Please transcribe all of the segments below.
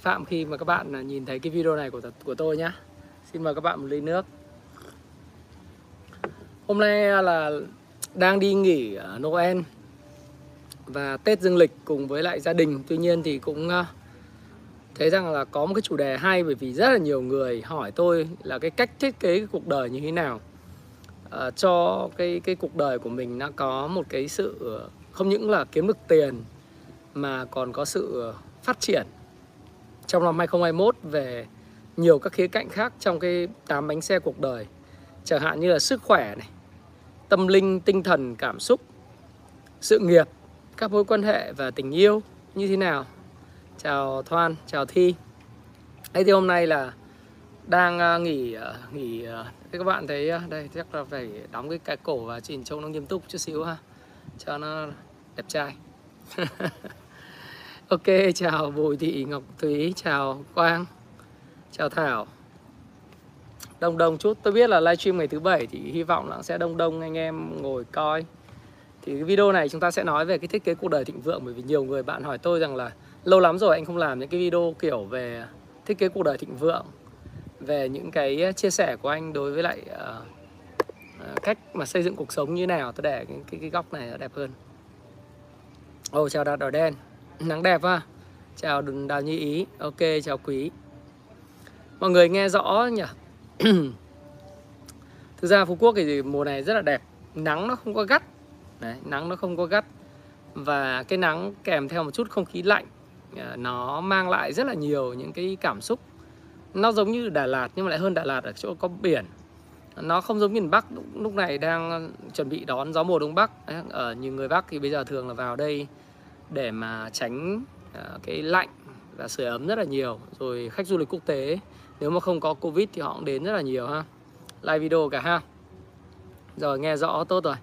phạm khi mà các bạn à, nhìn thấy cái video này của của tôi nhé xin mời các bạn một ly nước. Hôm nay là đang đi nghỉ ở Noel và Tết dương lịch cùng với lại gia đình. Tuy nhiên thì cũng à, thấy rằng là có một cái chủ đề hay bởi vì rất là nhiều người hỏi tôi là cái cách thiết kế cái cuộc đời như thế nào. À, cho cái cái cuộc đời của mình nó có một cái sự ờ, không những là kiếm được tiền mà còn có sự ờ, phát triển trong năm 2021 về nhiều các khía cạnh khác trong cái tám bánh xe cuộc đời. Chẳng hạn như là sức khỏe này, tâm linh, tinh thần, cảm xúc, sự nghiệp, các mối quan hệ và tình yêu như thế nào. Chào thoan, chào thi. Ấy thì hôm nay là đang à, nghỉ à, nghỉ à, thế các bạn thấy đây, chắc là phải đóng cái cái cổ và chỉnh trông nó nghiêm túc chút xíu ha, cho nó đẹp trai. Ok, chào Bùi Thị Ngọc Thúy, chào Quang, chào Thảo. Đông đông chút, tôi biết là livestream ngày thứ bảy thì hy vọng là sẽ đông đông anh em ngồi coi. Thì cái video này chúng ta sẽ nói về cái thiết kế cuộc đời thịnh vượng Bởi vì nhiều người bạn hỏi tôi rằng là lâu lắm rồi anh không làm những cái video kiểu về thiết kế cuộc đời thịnh vượng Về những cái chia sẻ của anh đối với lại uh, cách mà xây dựng cuộc sống như nào Tôi để cái, cái, cái góc này nó đẹp hơn. Ồ, oh, chào Đạt Đỏ Đen. Nắng đẹp ha. Chào Đào Như Ý. Ok chào Quý. Mọi người nghe rõ nhỉ? Thực ra Phú Quốc thì mùa này rất là đẹp. Nắng nó không có gắt. Đấy, Nắng nó không có gắt. Và cái nắng kèm theo một chút không khí lạnh à, Nó mang lại rất là nhiều những cái cảm xúc. Nó giống như Đà Lạt nhưng mà lại hơn Đà Lạt ở chỗ có biển. Nó không giống miền Bắc. Lúc này đang chuẩn bị đón gió mùa đông bắc. Ở nhiều người Bắc thì bây giờ thường là vào đây để mà tránh à, cái lạnh và sưởi ấm rất là nhiều. Rồi khách du lịch quốc tế, nếu mà không có covid thì họ cũng đến rất là nhiều ha. Like video cả ha. Rồi, nghe rõ tốt rồi.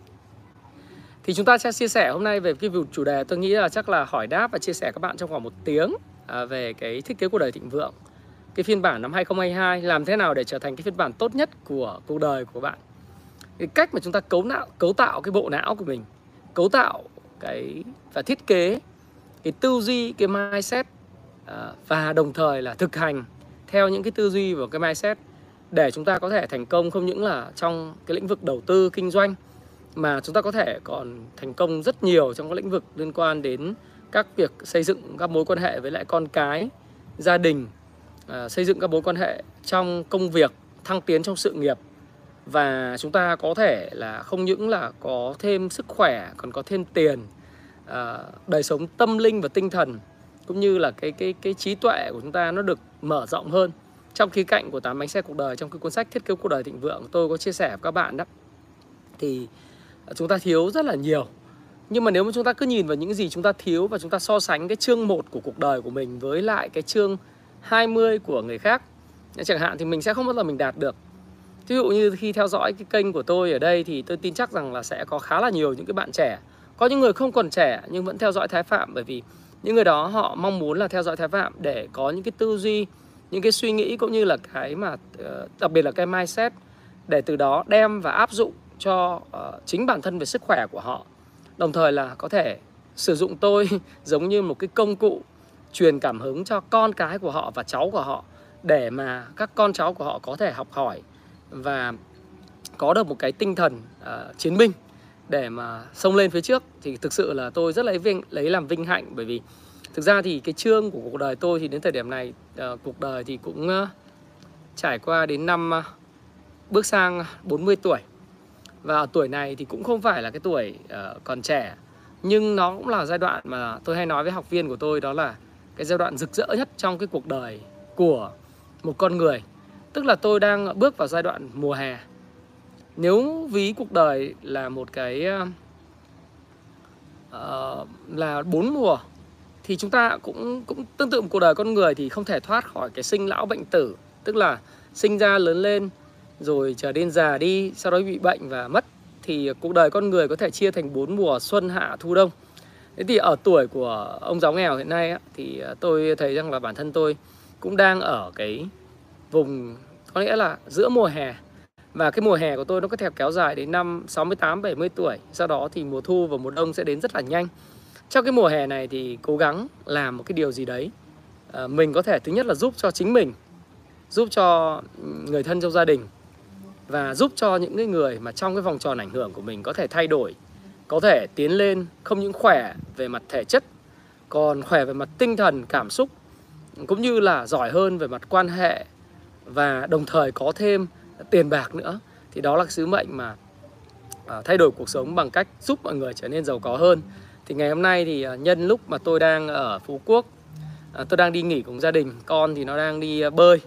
Thì chúng ta sẽ chia sẻ hôm nay về cái chủ đề. Tôi nghĩ là chắc là hỏi đáp và chia sẻ các bạn trong khoảng một tiếng à, về cái thiết kế cuộc đời thịnh vượng. Cái phiên bản năm 2022 làm thế nào để trở thành cái phiên bản tốt nhất của cuộc đời của bạn? Cái cách mà chúng ta cấu não cấu tạo cái bộ não của mình, cấu tạo cái, và thiết kế cái tư duy, cái mindset à, và đồng thời là thực hành theo những cái tư duy và cái mindset để chúng ta có thể thành công không những là trong cái lĩnh vực đầu tư, kinh doanh, mà chúng ta có thể còn thành công rất nhiều trong các lĩnh vực liên quan đến các việc xây dựng các mối quan hệ với lại con cái, gia đình à, xây dựng các mối quan hệ trong công việc, thăng tiến trong sự nghiệp và chúng ta có thể là không những là có thêm sức khỏe còn có thêm tiền à, đời sống tâm linh và tinh thần cũng như là cái cái cái trí tuệ của chúng ta nó được mở rộng hơn trong khía cạnh của tám bánh xe cuộc đời trong cái cuốn sách thiết kế cuộc đời thịnh vượng tôi có chia sẻ với các bạn đó. Thì ờ, chúng ta thiếu rất là nhiều. Nhưng mà nếu mà chúng ta cứ nhìn vào những gì chúng ta thiếu và chúng ta so sánh cái chương 1 của cuộc đời của mình với lại cái chương 20 của người khác chẳng hạn thì mình sẽ không bao giờ mình đạt được thí dụ như khi theo dõi cái kênh của tôi ở đây thì tôi tin chắc rằng là sẽ có khá là nhiều những cái bạn trẻ. Có những người không còn trẻ nhưng vẫn theo dõi thái phạm, bởi vì những người đó họ mong muốn là theo dõi thái phạm để có những cái tư duy, những cái suy nghĩ cũng như là cái mà ờ, đặc biệt là cái mindset để từ đó đem và áp dụng cho ờ, chính bản thân về sức khỏe của họ. Đồng thời là có thể sử dụng tôi giống như một cái công cụ truyền cảm hứng cho con cái của họ và cháu của họ để mà các con cháu của họ có thể học hỏi và có được một cái tinh thần uh, chiến binh để mà xông lên phía trước thì thực sự là tôi rất lấy vinh lấy làm vinh hạnh. Bởi vì thực ra thì cái chương của cuộc đời tôi thì đến thời điểm này uh, cuộc đời thì cũng uh, trải qua đến năm uh, bước sang 40 tuổi. Và ở tuổi này thì cũng không phải là cái tuổi uh, còn trẻ. Nhưng nó cũng là giai đoạn mà tôi hay nói với học viên của tôi đó là cái giai đoạn rực rỡ nhất trong cái cuộc đời của một con người tức là tôi đang bước vào giai đoạn mùa hè. Nếu ví cuộc đời là một cái uh, là bốn mùa thì chúng ta cũng cũng tương tự một cuộc đời con người thì không thể thoát khỏi cái sinh lão bệnh tử. Tức là sinh ra lớn lên rồi trở nên già đi sau đó bị bệnh và mất thì cuộc đời con người có thể chia thành bốn mùa xuân hạ thu đông. Thế thì ở tuổi của ông giáo nghèo hiện nay á, thì ờ, tôi thấy rằng là bản thân tôi cũng đang ở cái vùng có nghĩa là giữa mùa hè và cái mùa hè của tôi nó có thể kéo dài đến năm 68 70 tuổi. Sau đó thì mùa thu và mùa đông sẽ đến rất là nhanh. Trong cái mùa hè này thì cố gắng làm một cái điều gì đấy à, mình có thể thứ nhất là giúp cho chính mình giúp cho người thân trong gia đình và giúp cho những cái người mà trong cái vòng tròn ảnh hưởng của mình có thể thay đổi có thể tiến lên không những khỏe về mặt thể chất còn khỏe về mặt tinh thần cảm xúc cũng như là giỏi hơn về mặt quan hệ và đồng thời có thêm tiền bạc nữa thì đó là sứ mệnh mà à, thay đổi cuộc sống bằng cách giúp mọi người trở nên giàu có hơn. Thì ngày hôm nay thì à, nhân lúc mà tôi đang ở phú quốc à, tôi đang đi nghỉ cùng gia đình con thì nó đang đi bơi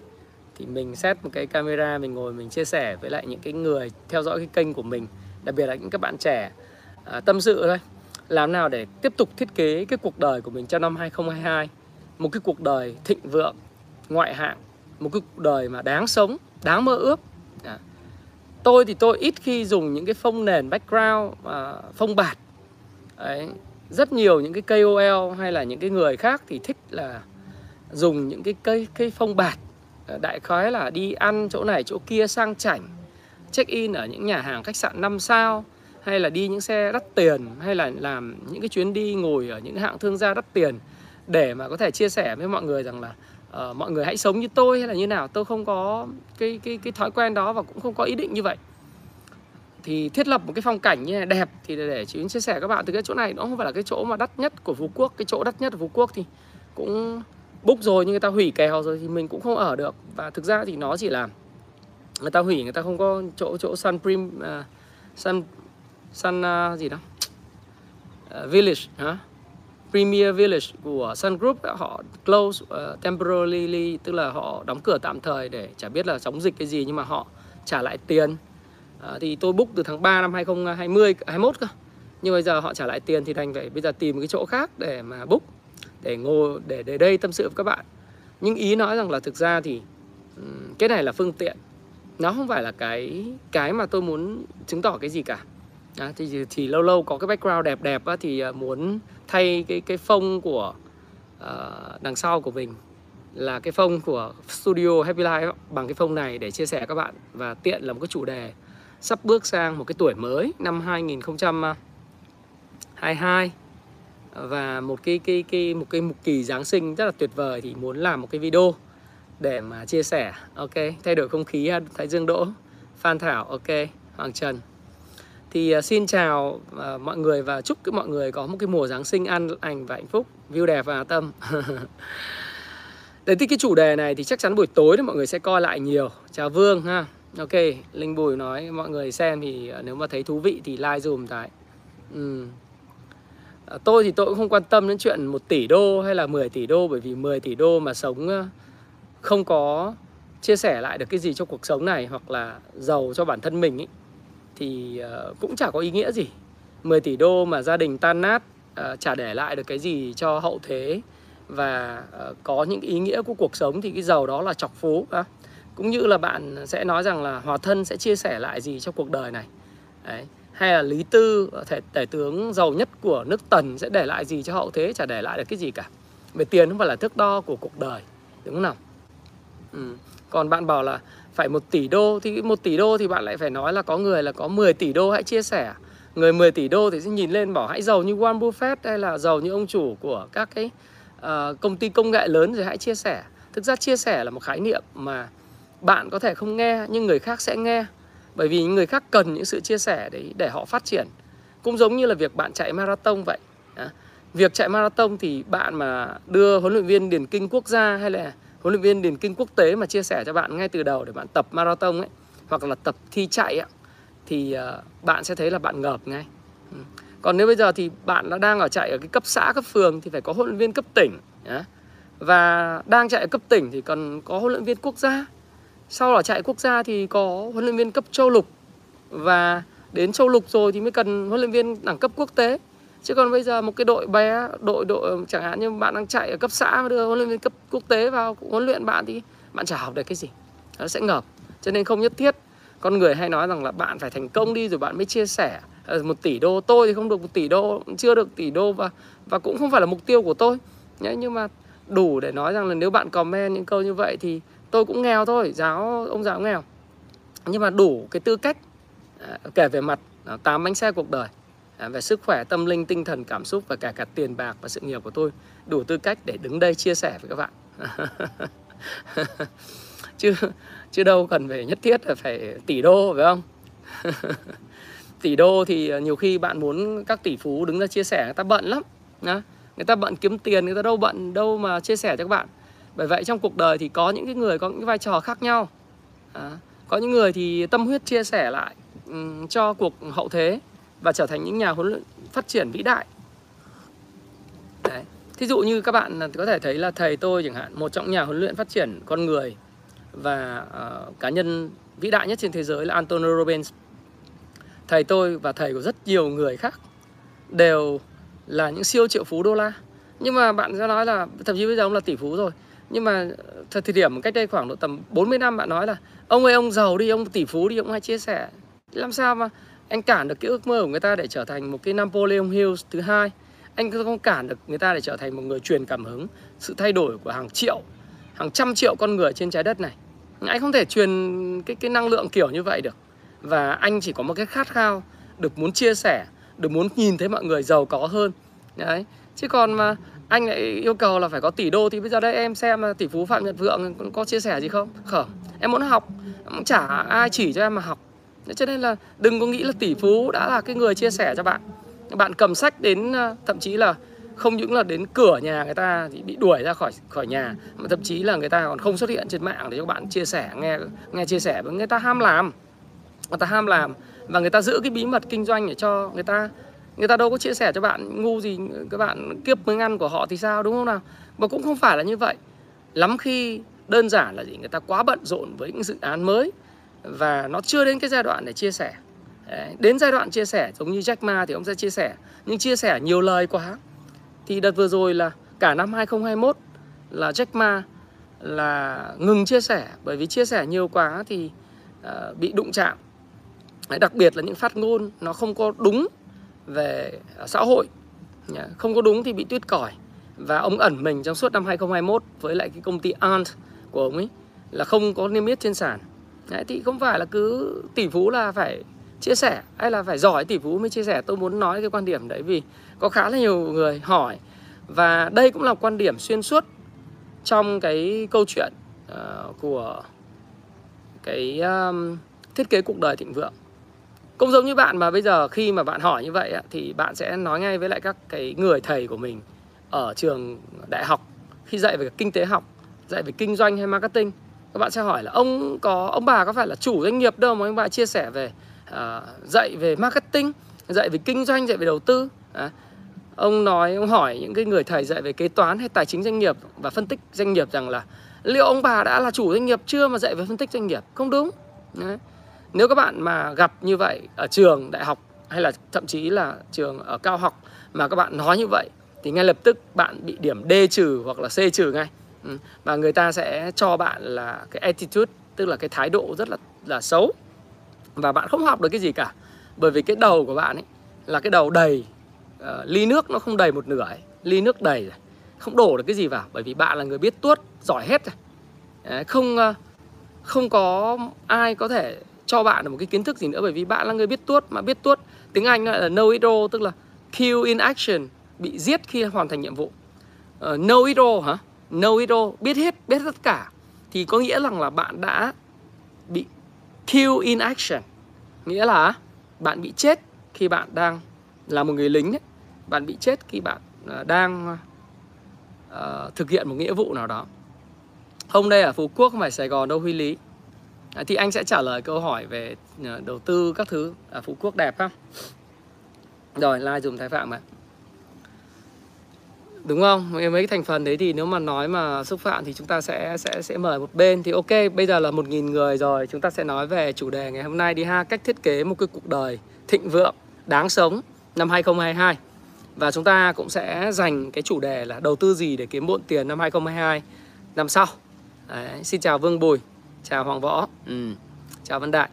thì mình xét một cái camera mình ngồi mình chia sẻ với lại những cái người theo dõi cái kênh của mình đặc biệt là những các bạn trẻ à, tâm sự thôi. Làm nào để tiếp tục thiết kế cái cuộc đời của mình cho năm 2022 một cái cuộc đời thịnh vượng ngoại hạng một cái cuộc đời mà đáng sống đáng mơ ước à. tôi thì tôi ít khi dùng những cái phông nền background à, phông bạt Đấy. rất nhiều những cái KOL hay là những cái người khác thì thích là dùng những cái cây cây phông bạt ờ, đại khái là đi ăn chỗ này chỗ kia sang chảnh check in ở những nhà hàng khách sạn 5 sao hay là đi những xe đắt tiền hay là làm những cái chuyến đi ngồi ở những hạng thương gia đắt tiền để mà có thể chia sẻ với mọi người rằng là uh, mọi người hãy sống như tôi hay là như nào tôi không có cái cái cái thói quen đó và cũng không có ý định như vậy. Thì thiết lập một cái phong cảnh như này đẹp thì để chỉ chia sẻ các bạn từ cái chỗ này. Nó không phải là cái chỗ mà đắt nhất của phú quốc cái chỗ đắt nhất của phú quốc thì cũng búc rồi nhưng người ta hủy kèo rồi thì mình cũng không ở được. Và thực ra thì nó chỉ là người ta hủy người ta không có chỗ chỗ sun prim uh, sun sun uh, gì đó uh, village hả? Premier Village của Sun Group họ close uh, temporarily tức là họ đóng cửa tạm thời để chả biết là chống dịch cái gì nhưng mà họ trả lại tiền. Uh, thì tôi book từ tháng 3 năm 2020 21 cơ. Nhưng bây giờ họ trả lại tiền thì đành phải bây giờ tìm cái chỗ khác để mà book để ngồi để để đây tâm sự với các bạn. Nhưng ý nói rằng là thực ra thì um, cái này là phương tiện. Nó không phải là cái cái mà tôi muốn chứng tỏ cái gì cả à, thì, thì lâu lâu có cái background đẹp đẹp á, thì à, muốn thay cái cái phông của uh, đằng sau của mình là cái phông của studio Happy Life bằng cái phông này để chia sẻ các bạn và tiện là một cái chủ đề sắp bước sang một cái tuổi mới năm 2022 và một cái cái cái một cái mục kỳ Giáng sinh rất là tuyệt vời thì muốn làm một cái video để mà chia sẻ. Ok thay đổi không khí Thái Dương Đỗ Phan Thảo ok Hoàng Trần thì à, xin chào à, mọi người và chúc mọi người có một cái mùa Giáng sinh an lành và hạnh phúc, view đẹp và tâm. Đến thì cái chủ đề này thì chắc chắn buổi tối thì mọi người sẽ coi lại nhiều. Chào Vương ha. Ok, Linh Bùi nói mọi người xem thì à, nếu mà thấy thú vị thì like dùm tại. Ừ. Tôi thì tôi cũng không quan tâm đến chuyện 1 tỷ đô hay là 10 tỷ đô bởi vì 10 tỷ đô mà sống không có chia sẻ lại được cái gì cho cuộc sống này hoặc là giàu cho bản thân mình ấy thì uh, cũng chả có ý nghĩa gì 10 tỷ đô mà gia đình tan nát uh, chả để lại được cái gì cho hậu thế và uh, có những ý nghĩa của cuộc sống thì cái giàu đó là chọc phú uh. cũng như là bạn sẽ nói rằng là hòa thân sẽ chia sẻ lại gì cho cuộc đời này Đấy. hay là lý tư thể tể tướng giàu nhất của nước tần sẽ để lại gì cho hậu thế chả để lại được cái gì cả về tiền không phải là thước đo của cuộc đời đúng không nào ừ. còn bạn bảo là phải một tỷ đô thì một tỷ đô thì bạn lại phải nói là có người là có 10 tỷ đô hãy chia sẻ. Người 10 tỷ đô thì sẽ nhìn lên bảo hãy giàu như Warren Buffett hay là giàu như ông chủ của các cái uh, công ty công nghệ lớn rồi hãy chia sẻ. Thực ra chia sẻ là một khái niệm mà bạn có thể không nghe nhưng người khác sẽ nghe. Bởi vì người khác cần những sự chia sẻ đấy để họ phát triển. Cũng giống như là việc bạn chạy marathon vậy. À, việc chạy marathon thì bạn mà đưa huấn luyện viên điền kinh quốc gia hay là huấn luyện viên điền kinh quốc tế mà chia sẻ cho bạn ngay từ đầu để bạn tập marathon ấy hoặc là tập thi chạy ấy, thì ờ, bạn sẽ thấy là bạn ngợp ngay. Ừ. Còn nếu bây giờ thì bạn đã đang ở chạy ở cái cấp xã cấp phường thì phải có huấn luyện viên cấp tỉnh và đang chạy ở cấp tỉnh thì còn có huấn luyện viên quốc gia. Sau là chạy quốc gia thì có huấn luyện viên cấp châu lục. Và đến châu lục rồi thì mới cần huấn luyện viên đẳng cấp quốc tế chứ còn bây giờ một cái đội bé, đội đội, chẳng hạn như bạn đang chạy ở cấp xã đưa huấn luyện viên cấp quốc tế vào huấn luyện bạn thì bạn chả học được cái gì. Nó sẽ ngợp. Cho nên không nhất thiết. Con người hay nói rằng là bạn phải thành công đi rồi bạn mới chia sẻ. Ờ, một tỷ đô, tôi thì không được một tỷ đô, chưa được tỷ đô và và cũng không phải là mục tiêu của tôi. Nhé nhưng mà đủ để nói rằng là nếu bạn comment những câu như vậy thì tôi cũng nghèo thôi, giáo, ông giáo nghèo. Nhưng mà đủ cái tư cách à, kể về mặt à, tám bánh xe cuộc đời. À, về sức khỏe tâm linh tinh thần cảm xúc và cả cả tiền bạc và sự nghiệp của tôi đủ tư cách để đứng đây chia sẻ với các bạn. Chứ chứ đâu cần phải nhất thiết là phải tỷ đô phải không? Tỷ đô thì nhiều khi bạn muốn các tỷ phú đứng ra chia sẻ người ta bận lắm Đó. người ta bận kiếm tiền người ta đâu bận đâu mà chia sẻ cho các bạn. Bởi vậy trong cuộc đời thì có những cái người có những vai trò khác nhau. À, có những người thì tâm huyết chia sẻ lại um, cho cuộc hậu thế và trở thành những nhà huấn luyện phát triển vĩ đại. Đấy. thí dụ như các bạn có thể thấy là thầy tôi chẳng hạn một trong nhà huấn luyện phát triển con người và uh, cá nhân vĩ đại nhất trên thế giới là Antonio Robbins. Thầy tôi và thầy của rất nhiều người khác đều là những siêu triệu phú đô la. Nhưng mà bạn sẽ nói là thậm chí bây giờ ông là tỷ phú rồi nhưng mà ờ, thời điểm cách đây khoảng độ tầm 40 năm bạn nói là ông ơi ông giàu đi ông tỷ phú đi ông hay chia sẻ. Làm sao mà anh cản được cái ước mơ của người ta để trở thành một cái Napoleon Hill thứ hai. Anh không cản được người ta để trở thành một người truyền cảm hứng, sự thay đổi của hàng triệu, hàng trăm triệu con người trên trái đất này. Anh không thể truyền cái cái năng lượng kiểu như vậy được. Và anh chỉ có một cái khát khao được muốn chia sẻ, được muốn nhìn thấy mọi người giàu có hơn. Đấy. Chứ còn mà anh lại yêu cầu là phải có tỷ đô thì bây giờ đây em xem tỷ phú phạm nhật vượng có chia sẻ gì không? Không. Em muốn học. Chả ai chỉ cho em mà học cho nên là đừng có nghĩ là tỷ phú đã là cái người chia sẻ cho bạn. Bạn cầm sách đến ờ, thậm chí là không những là đến cửa nhà người ta thì bị đuổi ra khỏi khỏi nhà, mà thậm chí là người ta còn không xuất hiện trên mạng để cho bạn chia sẻ, nghe nghe chia sẻ với người ta ham làm. Người ta ham làm và người ta giữ cái bí mật kinh doanh để cho người ta người ta đâu có chia sẻ cho bạn ngu gì, các bạn kiếp miếng ăn của họ thì sao, đúng không nào? Mà cũng không phải là như vậy. Lắm khi đơn giản là gì? Người ta quá bận rộn với những dự án mới và nó chưa đến cái giai đoạn để chia sẻ. Đấy. đến giai đoạn chia sẻ giống như Jack Ma thì ông sẽ chia sẻ. Nhưng chia sẻ nhiều lời quá thì đợt vừa rồi là cả năm 2021 là Jack Ma là ngừng chia sẻ. Bởi vì chia sẻ nhiều quá thì uh, bị đụng chạm. Đấy, đặc biệt là những phát ngôn nó không có đúng về ờ, xã hội. Không có đúng thì bị tuyết còi. Và ông ẩn mình trong suốt năm 2021 với lại cái công ty Ant của ông ấy là không có niêm yết trên sàn. Đấy, thì không phải là cứ tỷ phú là phải chia sẻ hay là phải giỏi tỷ phú mới chia sẻ. Tôi muốn nói cái quan điểm đấy vì có khá là nhiều người hỏi. Và đây cũng là quan điểm xuyên suốt trong cái câu chuyện uh, của cái um, thiết kế cuộc đời thịnh vượng. Cũng giống như bạn mà bây giờ khi mà bạn hỏi như vậy thì bạn sẽ nói ngay với lại các cái người thầy của mình ở trường đại học khi dạy về kinh tế học dạy về kinh doanh hay marketing các bạn sẽ hỏi là ông có ông bà có phải là chủ doanh nghiệp đâu mà ông bà chia sẻ về uh, dạy về marketing dạy về kinh doanh dạy về đầu tư. À, ông nói ông hỏi những cái người thầy dạy về kế toán hay tài chính doanh nghiệp và phân tích doanh nghiệp rằng là liệu ông bà đã là chủ doanh nghiệp chưa mà dạy về phân tích doanh nghiệp? Không đúng. Đấy. nếu các bạn mà gặp như vậy ở trường đại học hay là thậm chí là trường ở cao học mà các bạn nói như vậy thì ngay lập tức bạn bị điểm D trừ hoặc là C trừ ngay ừ. và người ta sẽ cho bạn là cái attitude tức là cái thái độ rất là là xấu. Và bạn không học được cái gì cả. Bởi vì cái đầu của bạn ấy là cái đầu đầy uh, ly nước nó không đầy một nửa ấy. ly nước đầy không đổ được cái gì vào bởi vì bạn là người biết tuốt giỏi hết rồi. Không uh, không có ai có thể cho bạn được một cái kiến thức gì nữa bởi vì bạn là người biết tuốt mà biết tuốt. Tiếng Anh là no hero tức là kill in action bị giết khi hoàn thành nhiệm vụ. Uh, no hero hả? Know it all biết hết biết tất cả thì có nghĩa rằng là bạn đã bị kill in action. Nghĩa là bạn bị chết khi bạn đang là một người lính ấy. bạn bị chết khi bạn à, đang uh, thực hiện một nghĩa vụ nào đó. Hôm đây ở phú quốc không phải sài gòn đâu huy lý. À, thì anh sẽ trả lời câu hỏi về à, đầu tư các thứ. Ở phú quốc đẹp không rồi like dùng thái phạm ạ đúng không? Mấy cái thành phần đấy thì nếu mà nói mà xúc phạm thì chúng ta sẽ sẽ sẽ mời một bên. Thì ok bây giờ là một nghìn người rồi. Chúng ta sẽ nói về chủ đề ngày hôm nay đi ha. Cách thiết kế một cái cuộc đời thịnh vượng đáng sống năm 2022 và chúng ta cũng sẽ dành cái chủ đề là đầu tư gì để kiếm bộn tiền năm 2022 năm sau. Đấy, xin chào Vương Bùi chào Hoàng Võ. Ừ. chào Văn Đại.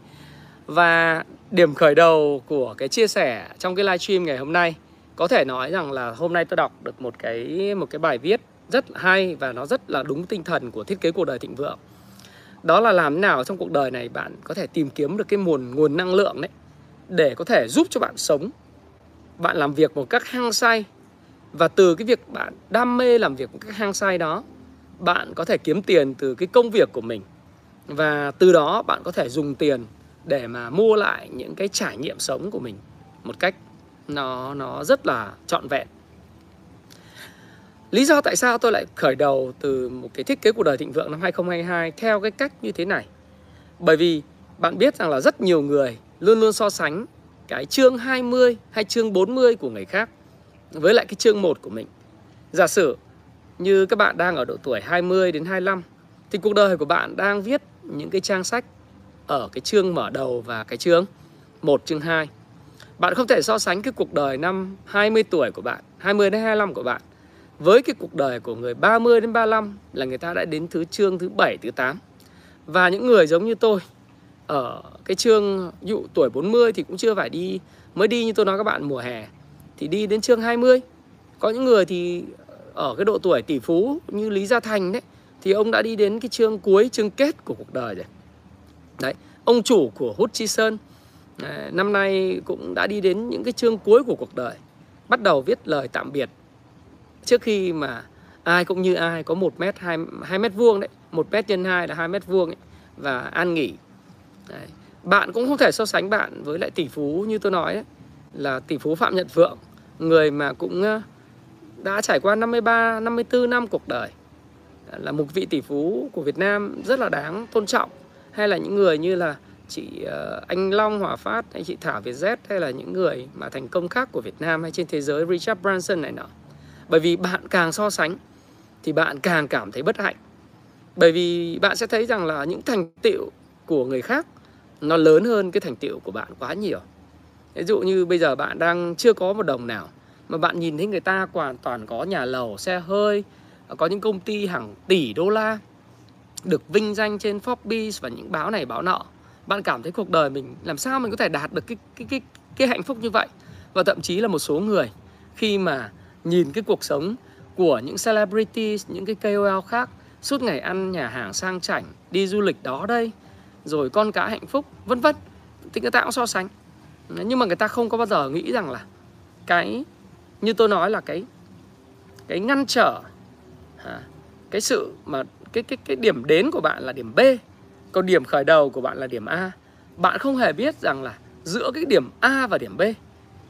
Và điểm khởi đầu của cái chia sẻ trong cái livestream ngày hôm nay có thể nói rằng là hôm nay tôi đọc được một cái một cái bài viết rất hay và nó rất là đúng tinh thần của thiết kế cuộc đời thịnh vượng. Đó là làm thế nào trong cuộc đời này bạn có thể tìm kiếm được cái nguồn nguồn năng lượng đấy để có thể giúp cho bạn sống, bạn làm việc một cách hăng say và từ cái việc bạn đam mê làm việc một cách hăng say đó, bạn có thể kiếm tiền từ cái công việc của mình và từ đó bạn có thể dùng tiền để mà mua lại những cái trải nghiệm sống của mình một cách nó nó rất là trọn vẹn. Lý do tại sao tôi lại khởi đầu từ một cái thiết kế cuộc đời thịnh vượng năm 2022 theo cái cách như thế này. Bởi vì bạn biết rằng là rất nhiều người luôn luôn so sánh cái chương 20 hay chương 40 của người khác với lại cái chương 1 của mình. Giả sử như các bạn đang ở độ tuổi 20 đến 25 thì cuộc đời của bạn đang viết những cái trang sách ở cái chương mở đầu và cái chương 1 chương 2. Bạn không thể so sánh cái cuộc đời năm 20 tuổi của bạn, 20 đến 25 của bạn với cái cuộc đời của người 30 đến 35 là người ta đã đến thứ chương thứ 7, thứ 8. Và những người giống như tôi ở cái chương dụ tuổi 40 thì cũng chưa phải đi mới đi như tôi nói các bạn mùa hè thì đi đến chương 20. Có những người thì ở cái độ tuổi tỷ phú như Lý Gia Thành đấy thì ông đã đi đến cái chương cuối chương kết của cuộc đời rồi. Đấy, ông chủ của Hutchison sơn Ờ, năm nay cũng đã đi đến những cái chương cuối của cuộc đời. Bắt đầu viết lời tạm biệt trước khi mà ai cũng như ai có một mét hai hai mét vuông đấy, một mét nhân hai là hai mét vuông ấy, và an nghỉ. Đấy. Bạn cũng không thể so sánh bạn với lại tỷ phú như tôi nói ấy, là tỷ phú Phạm Nhật Vượng, người mà cũng ờ, đã trải qua 53, 54 năm cuộc đời là một vị tỷ phú của Việt Nam rất là đáng tôn trọng hay là những người như là chị ờ, anh Long, Hòa Phát hay chị Thảo Việt Z hay là những người mà thành công khác của Việt Nam hay trên thế giới, Richard Branson này nọ. Bởi vì bạn càng so sánh thì bạn càng cảm thấy bất hạnh. Bởi vì bạn sẽ thấy rằng là những thành tựu của người khác nó lớn hơn cái thành tựu của bạn quá nhiều. Ví dụ như bây giờ bạn đang chưa có một đồng nào mà bạn nhìn thấy người ta hoàn toàn có nhà lầu, xe hơi, có những công ty hàng tỷ đô la được vinh danh trên Forbes và những báo này, báo nọ bạn cảm thấy cuộc đời mình, làm sao mình có thể đạt được cái cái cái cái hạnh phúc như vậy? Và thậm chí là một số người, khi mà nhìn cái cuộc sống của những celebrities, những cái KOL khác, suốt ngày ăn nhà hàng sang chảnh, đi du lịch đó đây, rồi con cá hạnh phúc, vân vân, thì người ta cũng so sánh. Nhưng mà người ta không có bao giờ nghĩ rằng là cái, như tôi nói là cái cái ngăn trở à, cái sự mà, cái cái cái điểm đến của bạn là điểm B còn điểm khởi đầu của bạn là điểm A. Bạn không hề biết rằng là giữa cái điểm A và điểm B,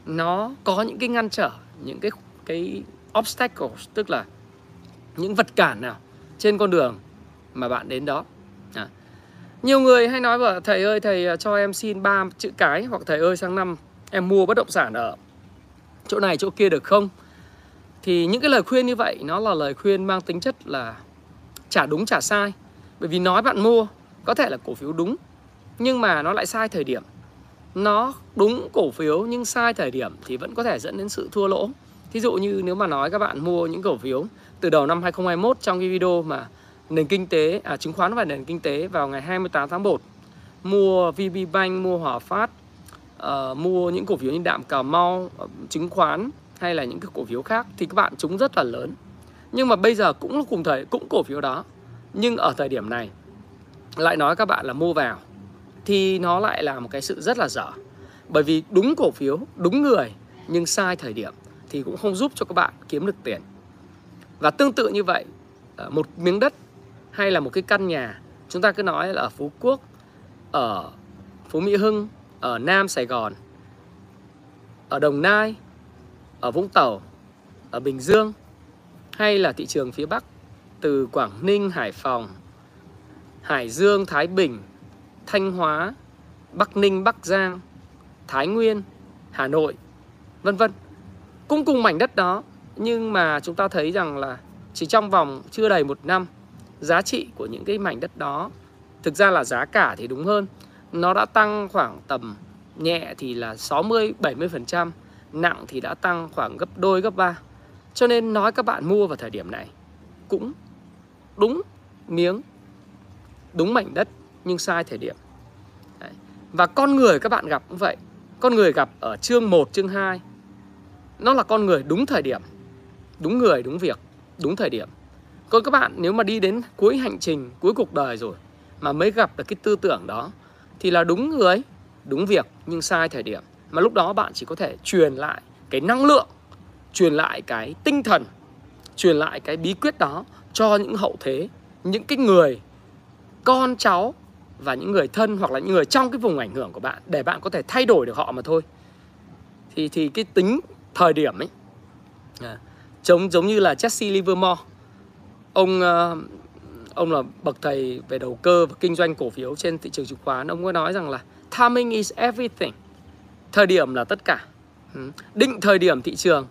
nó có những cái ngăn trở, những cái cái obstacles, tức là những vật cản nào trên con đường mà bạn đến đó. À. nhiều người hay nói bảo, thầy ơi, thầy à, cho em xin ba chữ cái, hoặc thầy ơi, sang năm em mua bất động sản ở chỗ này, chỗ kia được không? Thì những cái lời khuyên như vậy, nó là lời khuyên mang tính chất là trả đúng, trả sai. Bởi vì nói bạn mua có thể là cổ phiếu đúng nhưng mà nó lại sai thời điểm nó đúng cổ phiếu nhưng sai thời điểm thì vẫn có thể dẫn đến sự thua lỗ thí dụ như nếu mà nói các bạn mua những cổ phiếu từ đầu năm 2021 trong cái video mà nền kinh tế à, chứng khoán và nền kinh tế vào ngày 28 tháng 1 mua VB Bank, mua Hòa Phát, uh, mua những cổ phiếu như Đạm Cà Mau, uh, chứng khoán hay là những cái cổ phiếu khác thì các bạn trúng rất là lớn. Nhưng mà bây giờ cũng là cùng thời cũng cổ phiếu đó. Nhưng ở thời điểm này lại nói các bạn là mua vào thì nó lại là một cái sự rất là dở. Bởi vì đúng cổ phiếu, đúng người nhưng sai thời điểm thì cũng không giúp cho các bạn kiếm được tiền. Và tương tự như vậy, ờ, một miếng đất hay là một cái căn nhà, chúng ta cứ nói là ở Phú Quốc, ở Phú Mỹ Hưng, ở Nam Sài Gòn, ở Đồng Nai, ở Vũng Tàu, ở Bình Dương hay là thị trường phía Bắc từ Quảng Ninh, Hải Phòng, Hải Dương, Thái Bình, Thanh Hóa, Bắc Ninh, Bắc Giang, Thái Nguyên, Hà Nội, vân vân. Cũng cùng mảnh đất đó, nhưng mà chúng ta thấy rằng là chỉ trong vòng chưa đầy một năm, giá trị của những cái mảnh đất đó, thực ra là giá cả thì đúng hơn, nó đã tăng khoảng tầm nhẹ thì là 60 70%, nặng thì đã tăng khoảng gấp đôi gấp ba. Cho nên nói các bạn mua vào thời điểm này cũng đúng miếng, đúng mảnh đất nhưng sai thời điểm. Đấy. Và con người các bạn gặp cũng vậy. Con người gặp ở chương 1, chương 2 nó là con người đúng thời điểm, đúng người, đúng việc, đúng thời điểm. Còn các bạn nếu mà đi đến cuối hành trình, cuối cuộc đời rồi mà mới gặp được cái tư tưởng đó thì là đúng người, đúng việc nhưng sai thời điểm. Mà lúc đó bạn chỉ có thể truyền lại cái năng lượng, truyền lại cái tinh thần, truyền lại cái bí quyết đó cho những hậu thế những cái người con cháu và những người thân hoặc là những người trong cái vùng ảnh hưởng của bạn để bạn có thể thay đổi được họ mà thôi. Thì thì cái tính thời điểm ấy à, giống giống như là Jesse Livermore. Ông uh, ông là bậc thầy về đầu cơ và kinh doanh cổ phiếu trên thị trường chứng khoán. Ông có nói rằng là timing is everything. Thời điểm là tất cả. Ừ. Định thời điểm thị trường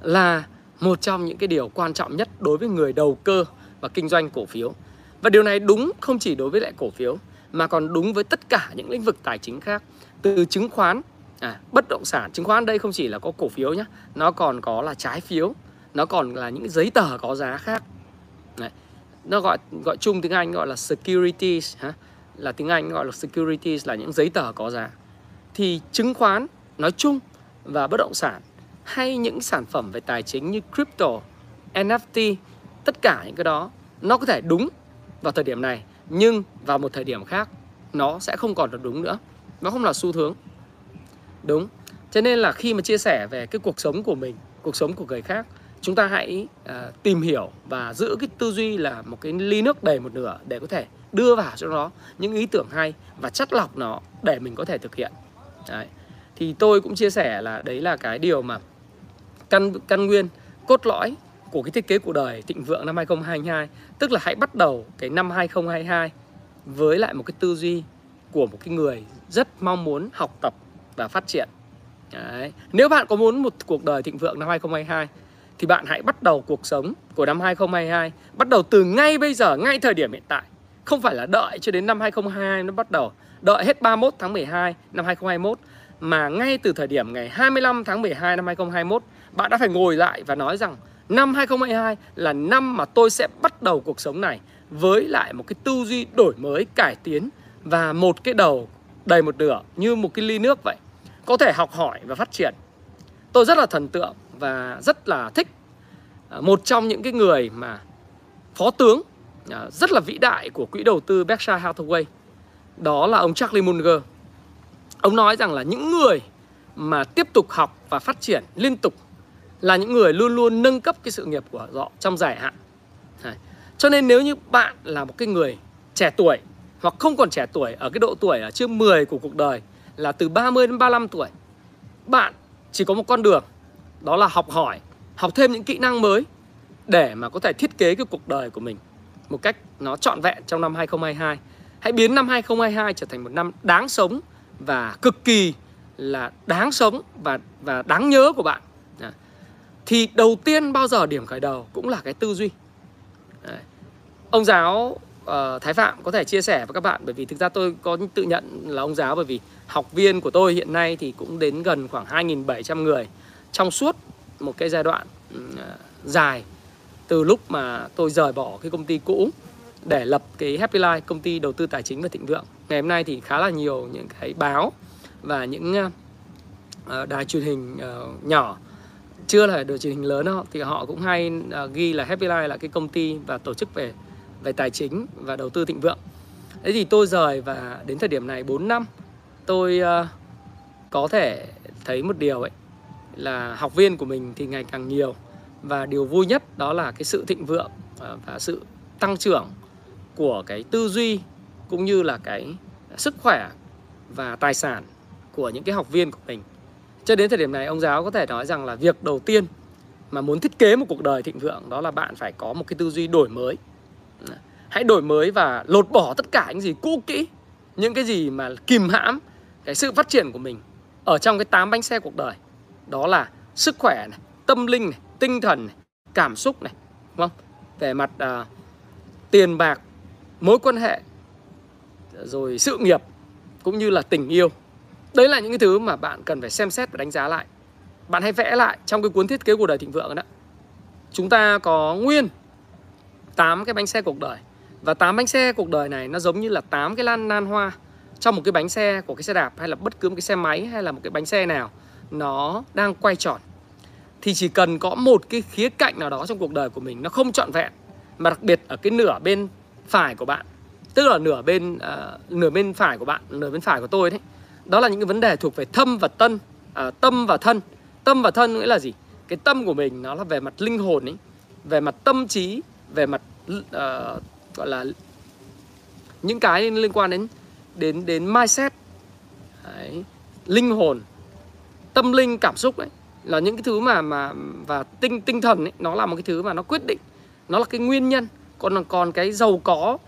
là một trong những cái điều quan trọng nhất đối với người đầu cơ và kinh doanh cổ phiếu và điều này đúng không chỉ đối với lại cổ phiếu mà còn đúng với tất cả những lĩnh vực tài chính khác từ chứng khoán à, bất động sản chứng khoán đây không chỉ là có cổ phiếu nhé nó còn có là trái phiếu nó còn là những giấy tờ có giá khác Đấy. nó gọi gọi chung tiếng Anh gọi là securities ha? là tiếng Anh gọi là securities là những giấy tờ có giá thì chứng khoán nói chung và bất động sản hay những sản phẩm về tài chính như crypto, NFT, tất cả những cái đó nó có thể đúng vào thời điểm này nhưng vào một thời điểm khác nó sẽ không còn là đúng nữa. Nó không là xu hướng. Đúng. Cho nên là khi mà chia sẻ về cái cuộc sống của mình, cuộc sống của người khác, chúng ta hãy uh, tìm hiểu và giữ cái tư duy là một cái ly nước đầy một nửa để có thể đưa vào cho nó những ý tưởng hay và chắt lọc nó để mình có thể thực hiện. Đấy. Thì tôi cũng chia sẻ là đấy là cái điều mà căn căn nguyên cốt lõi của cái thiết kế cuộc đời thịnh vượng năm 2022 tức là hãy bắt đầu cái năm 2022 với lại một cái tư duy của một cái người rất mong muốn học tập và phát triển. Đấy. Nếu bạn có muốn một cuộc đời thịnh vượng năm 2022 thì bạn hãy bắt đầu cuộc sống của năm 2022 bắt đầu từ ngay bây giờ, ngay thời điểm hiện tại. Không phải là đợi cho đến năm 2022 nó bắt đầu, đợi hết 31 tháng 12 năm 2021 mà ngay từ thời điểm ngày 25 tháng 12 năm 2021 bạn đã phải ngồi lại và nói rằng năm 2022 là năm mà tôi sẽ bắt đầu cuộc sống này với lại một cái tư duy đổi mới, cải tiến và một cái đầu đầy một nửa như một cái ly nước vậy. Có thể học hỏi và phát triển. Tôi rất là thần tượng và rất là thích à, một trong những cái người mà phó tướng à, rất là vĩ đại của quỹ đầu tư Berkshire Hathaway. Đó là ông Charlie Munger. Ông nói rằng là những người mà tiếp tục học và phát triển liên tục là những người luôn luôn nâng cấp cái sự nghiệp của họ trong dài hạn. Đấy. Cho nên nếu như bạn là một cái người trẻ tuổi hoặc không còn trẻ tuổi ở cái độ tuổi ở chưa 10 của cuộc đời là từ 30 đến 35 tuổi, bạn chỉ có một con đường đó là học hỏi, học thêm những kỹ năng mới để mà có thể thiết kế cái cuộc đời của mình một cách nó trọn vẹn trong năm 2022. Hãy biến năm 2022 trở thành một năm đáng sống và cực kỳ là đáng sống và và đáng nhớ của bạn thì đầu tiên bao giờ điểm khởi đầu cũng là cái tư duy Đấy. ông giáo uh, Thái Phạm có thể chia sẻ với các bạn bởi vì thực ra tôi có tự nhận là ông giáo bởi vì học viên của tôi hiện nay thì cũng đến gần khoảng 2.700 người trong suốt một cái giai đoạn uh, dài từ lúc mà tôi rời bỏ cái công ty cũ để lập cái Happy Life công ty đầu tư tài chính và thịnh vượng ngày hôm nay thì khá là nhiều những cái báo và những uh, đài truyền hình uh, nhỏ chưa là được truyền hình lớn đó thì họ cũng hay uh, ghi là Happy Life là cái công ty và tổ chức về về tài chính và đầu tư thịnh vượng. Thế thì tôi rời và đến thời điểm này 4 năm tôi uh, có thể thấy một điều ấy là học viên của mình thì ngày càng nhiều và điều vui nhất đó là cái sự thịnh vượng uh, và sự tăng trưởng của cái tư duy cũng như là cái sức khỏe và tài sản của những cái học viên của mình cho đến thời điểm này ông giáo có thể nói rằng là việc đầu tiên mà muốn thiết kế một cuộc đời thịnh vượng đó là bạn phải có một cái tư duy đổi mới. Hãy đổi mới và lột bỏ tất cả những gì cũ kỹ, những cái gì mà kìm hãm cái sự phát triển của mình ở trong cái tám bánh xe cuộc đời. Đó là sức khỏe này, tâm linh này, tinh thần này, cảm xúc này, đúng không? Về mặt uh, tiền bạc, mối quan hệ rồi sự nghiệp cũng như là tình yêu Đấy là những cái thứ mà bạn cần phải xem xét và đánh giá lại. Bạn hãy vẽ lại trong cái cuốn thiết kế cuộc đời thịnh vượng đó. Chúng ta có nguyên 8 cái bánh xe cuộc đời. Và 8 bánh xe cuộc đời này nó giống như là 8 cái lan nan hoa Trong một cái bánh xe của cái xe đạp hay là bất cứ một cái xe máy hay là một cái bánh xe nào Nó đang quay tròn. Thì chỉ cần có một cái khía cạnh nào đó trong cuộc đời của mình nó không trọn vẹn Mà đặc biệt ở cái nửa bên phải của bạn Tức là nửa bên uh, nửa bên phải của bạn, nửa bên phải của tôi đấy đó là những cái vấn đề thuộc về thâm và tân à, tâm và thân. Tâm và thân nghĩa là gì? Cái tâm của mình nó là về mặt linh hồn ấy về mặt tâm trí về mặt uh, gọi là những cái liên quan đến đến đến mindset. Đấy, linh hồn tâm linh cảm xúc đấy là những cái thứ mà mà và tinh tinh thần ấy nó là một cái thứ mà nó quyết định. Nó là cái nguyên nhân còn còn cái giàu có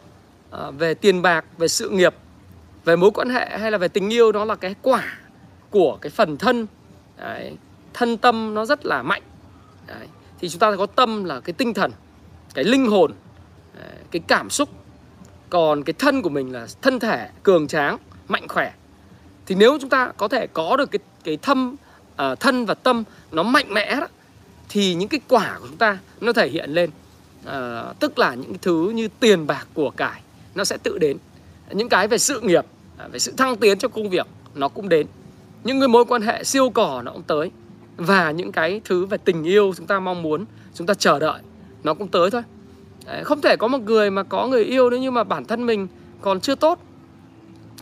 uh, về tiền bạc về sự nghiệp về mối quan hệ hay là về tình yêu nó là cái quả của cái phần thân. Đấy, thân tâm nó rất là mạnh. Đấy. thì chúng ta có tâm là cái tinh thần cái linh hồn đấy, cái cảm xúc. Còn cái thân của mình là thân thể cường tráng mạnh khỏe. Thì nếu chúng ta có thể có được cái cái thâm uh, thân và tâm nó mạnh mẽ đó, thì những cái quả của chúng ta nó thể hiện lên. Uh, tức là những cái thứ như tiền bạc của cải nó sẽ tự đến. Những cái về sự nghiệp À, về sự thăng tiến trong công việc nó cũng đến. Những cái mối quan hệ siêu cỏ nó cũng tới. Và những cái thứ về tình yêu chúng ta mong muốn chúng ta chờ đợi nó cũng tới thôi. Đấy, không thể có một người mà có người yêu nếu như mà bản thân mình còn chưa tốt.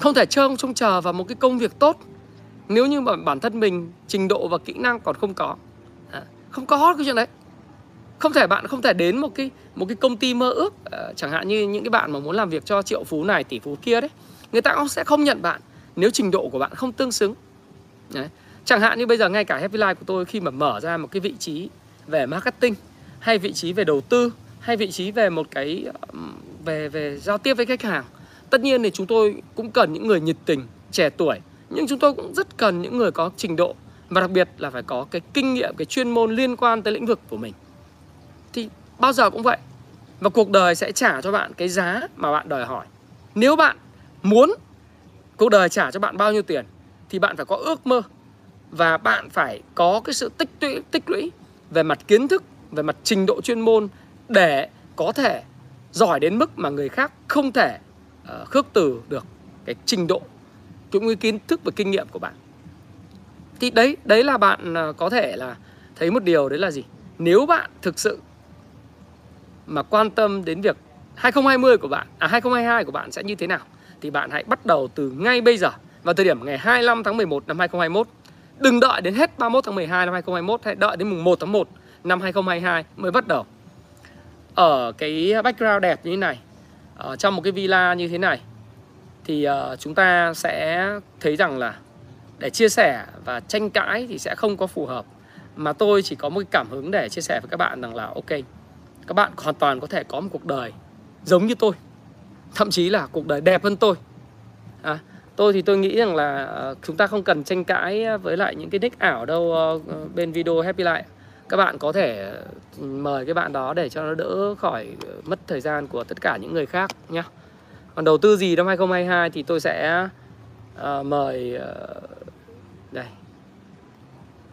Không thể trông trông chờ vào một cái công việc tốt nếu như mà bản thân mình trình độ và kỹ năng còn không có. À, không có cái chuyện đấy. Không thể bạn không thể đến một cái một cái công ty mơ ước. À, chẳng hạn như những cái bạn mà muốn làm việc cho triệu phú này tỷ phú kia đấy người ta cũng sẽ không nhận bạn nếu trình độ của bạn không tương xứng. Đấy. chẳng hạn như bây giờ ngay cả Happy Life của tôi khi mà mở ra một cái vị trí về marketing, hay vị trí về đầu tư, hay vị trí về một cái về về giao tiếp với khách hàng, tất nhiên thì chúng tôi cũng cần những người nhiệt tình, trẻ tuổi. Nhưng chúng tôi cũng rất cần những người có trình độ và đặc biệt là phải có cái kinh nghiệm, cái chuyên môn liên quan tới lĩnh vực của mình. Thì bao giờ cũng vậy. Và cuộc đời sẽ trả cho bạn cái giá mà bạn đòi hỏi. Nếu bạn muốn cuộc đời trả cho bạn bao nhiêu tiền thì bạn phải có ước mơ và bạn phải có cái sự tích lũy tích lũy về mặt kiến thức về mặt trình độ chuyên môn để có thể giỏi đến mức mà người khác không thể uh, khước từ được cái trình độ cũng như kiến thức và kinh nghiệm của bạn. Thì đấy đấy là bạn uh, có thể là thấy một điều đấy là gì? Nếu bạn thực sự mà quan tâm đến việc 2020 của bạn à 2022 của bạn sẽ như thế nào? Thì bạn hãy bắt đầu từ ngay bây giờ, vào thời điểm ngày 25 tháng 11 năm 2021 đừng đợi đến hết 31 tháng 12 năm 2021 hãy đợi đến mùng 1 tháng 1 năm 2022 mới bắt đầu. Ở cái background đẹp như thế này, ở trong một cái villa như thế này, thì ờ, chúng ta sẽ thấy rằng là để chia sẻ và tranh cãi thì sẽ không có phù hợp. Mà tôi chỉ có một cái cảm hứng để chia sẻ với các bạn rằng là, ok, các bạn hoàn toàn có thể có một cuộc đời giống như tôi thậm chí là cuộc đời đẹp hơn tôi. À, tôi thì tôi nghĩ rằng là ờ, chúng ta không cần tranh cãi với lại những cái nick ảo đâu ờ, bên video happy lại các bạn có thể ừ, mời cái bạn đó để cho nó đỡ khỏi ờ, mất thời gian của tất cả những người khác nhé còn đầu tư gì năm 2022 thì tôi sẽ uh, mời uh, đây.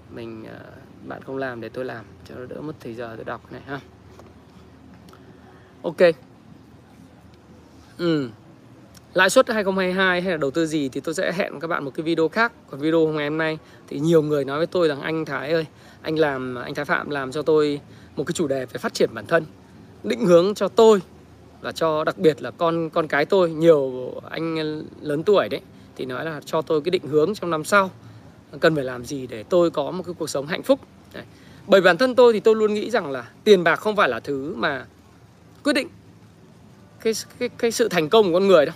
Mình uh, bạn không làm để tôi làm cho nó đỡ mất thời giờ tôi đọc này ha. Ok ừ. Lãi suất 2022 hay là đầu tư gì thì tôi sẽ hẹn các bạn một cái video khác. Còn video ngày hôm nay thì nhiều người nói với tôi rằng anh Thái ơi, anh làm, anh Thái Phạm làm cho tôi một cái chủ đề về phát triển bản thân, định hướng cho tôi và cho đặc biệt là con con cái tôi. Nhiều anh lớn tuổi đấy thì nói là cho tôi cái định hướng trong năm sau, cần phải làm gì để tôi có một cái cuộc sống hạnh phúc. Đấy. bởi bản thân tôi thì tôi luôn nghĩ rằng là tiền bạc không phải là thứ mà quyết định cái cái cái sự thành công của con người đâu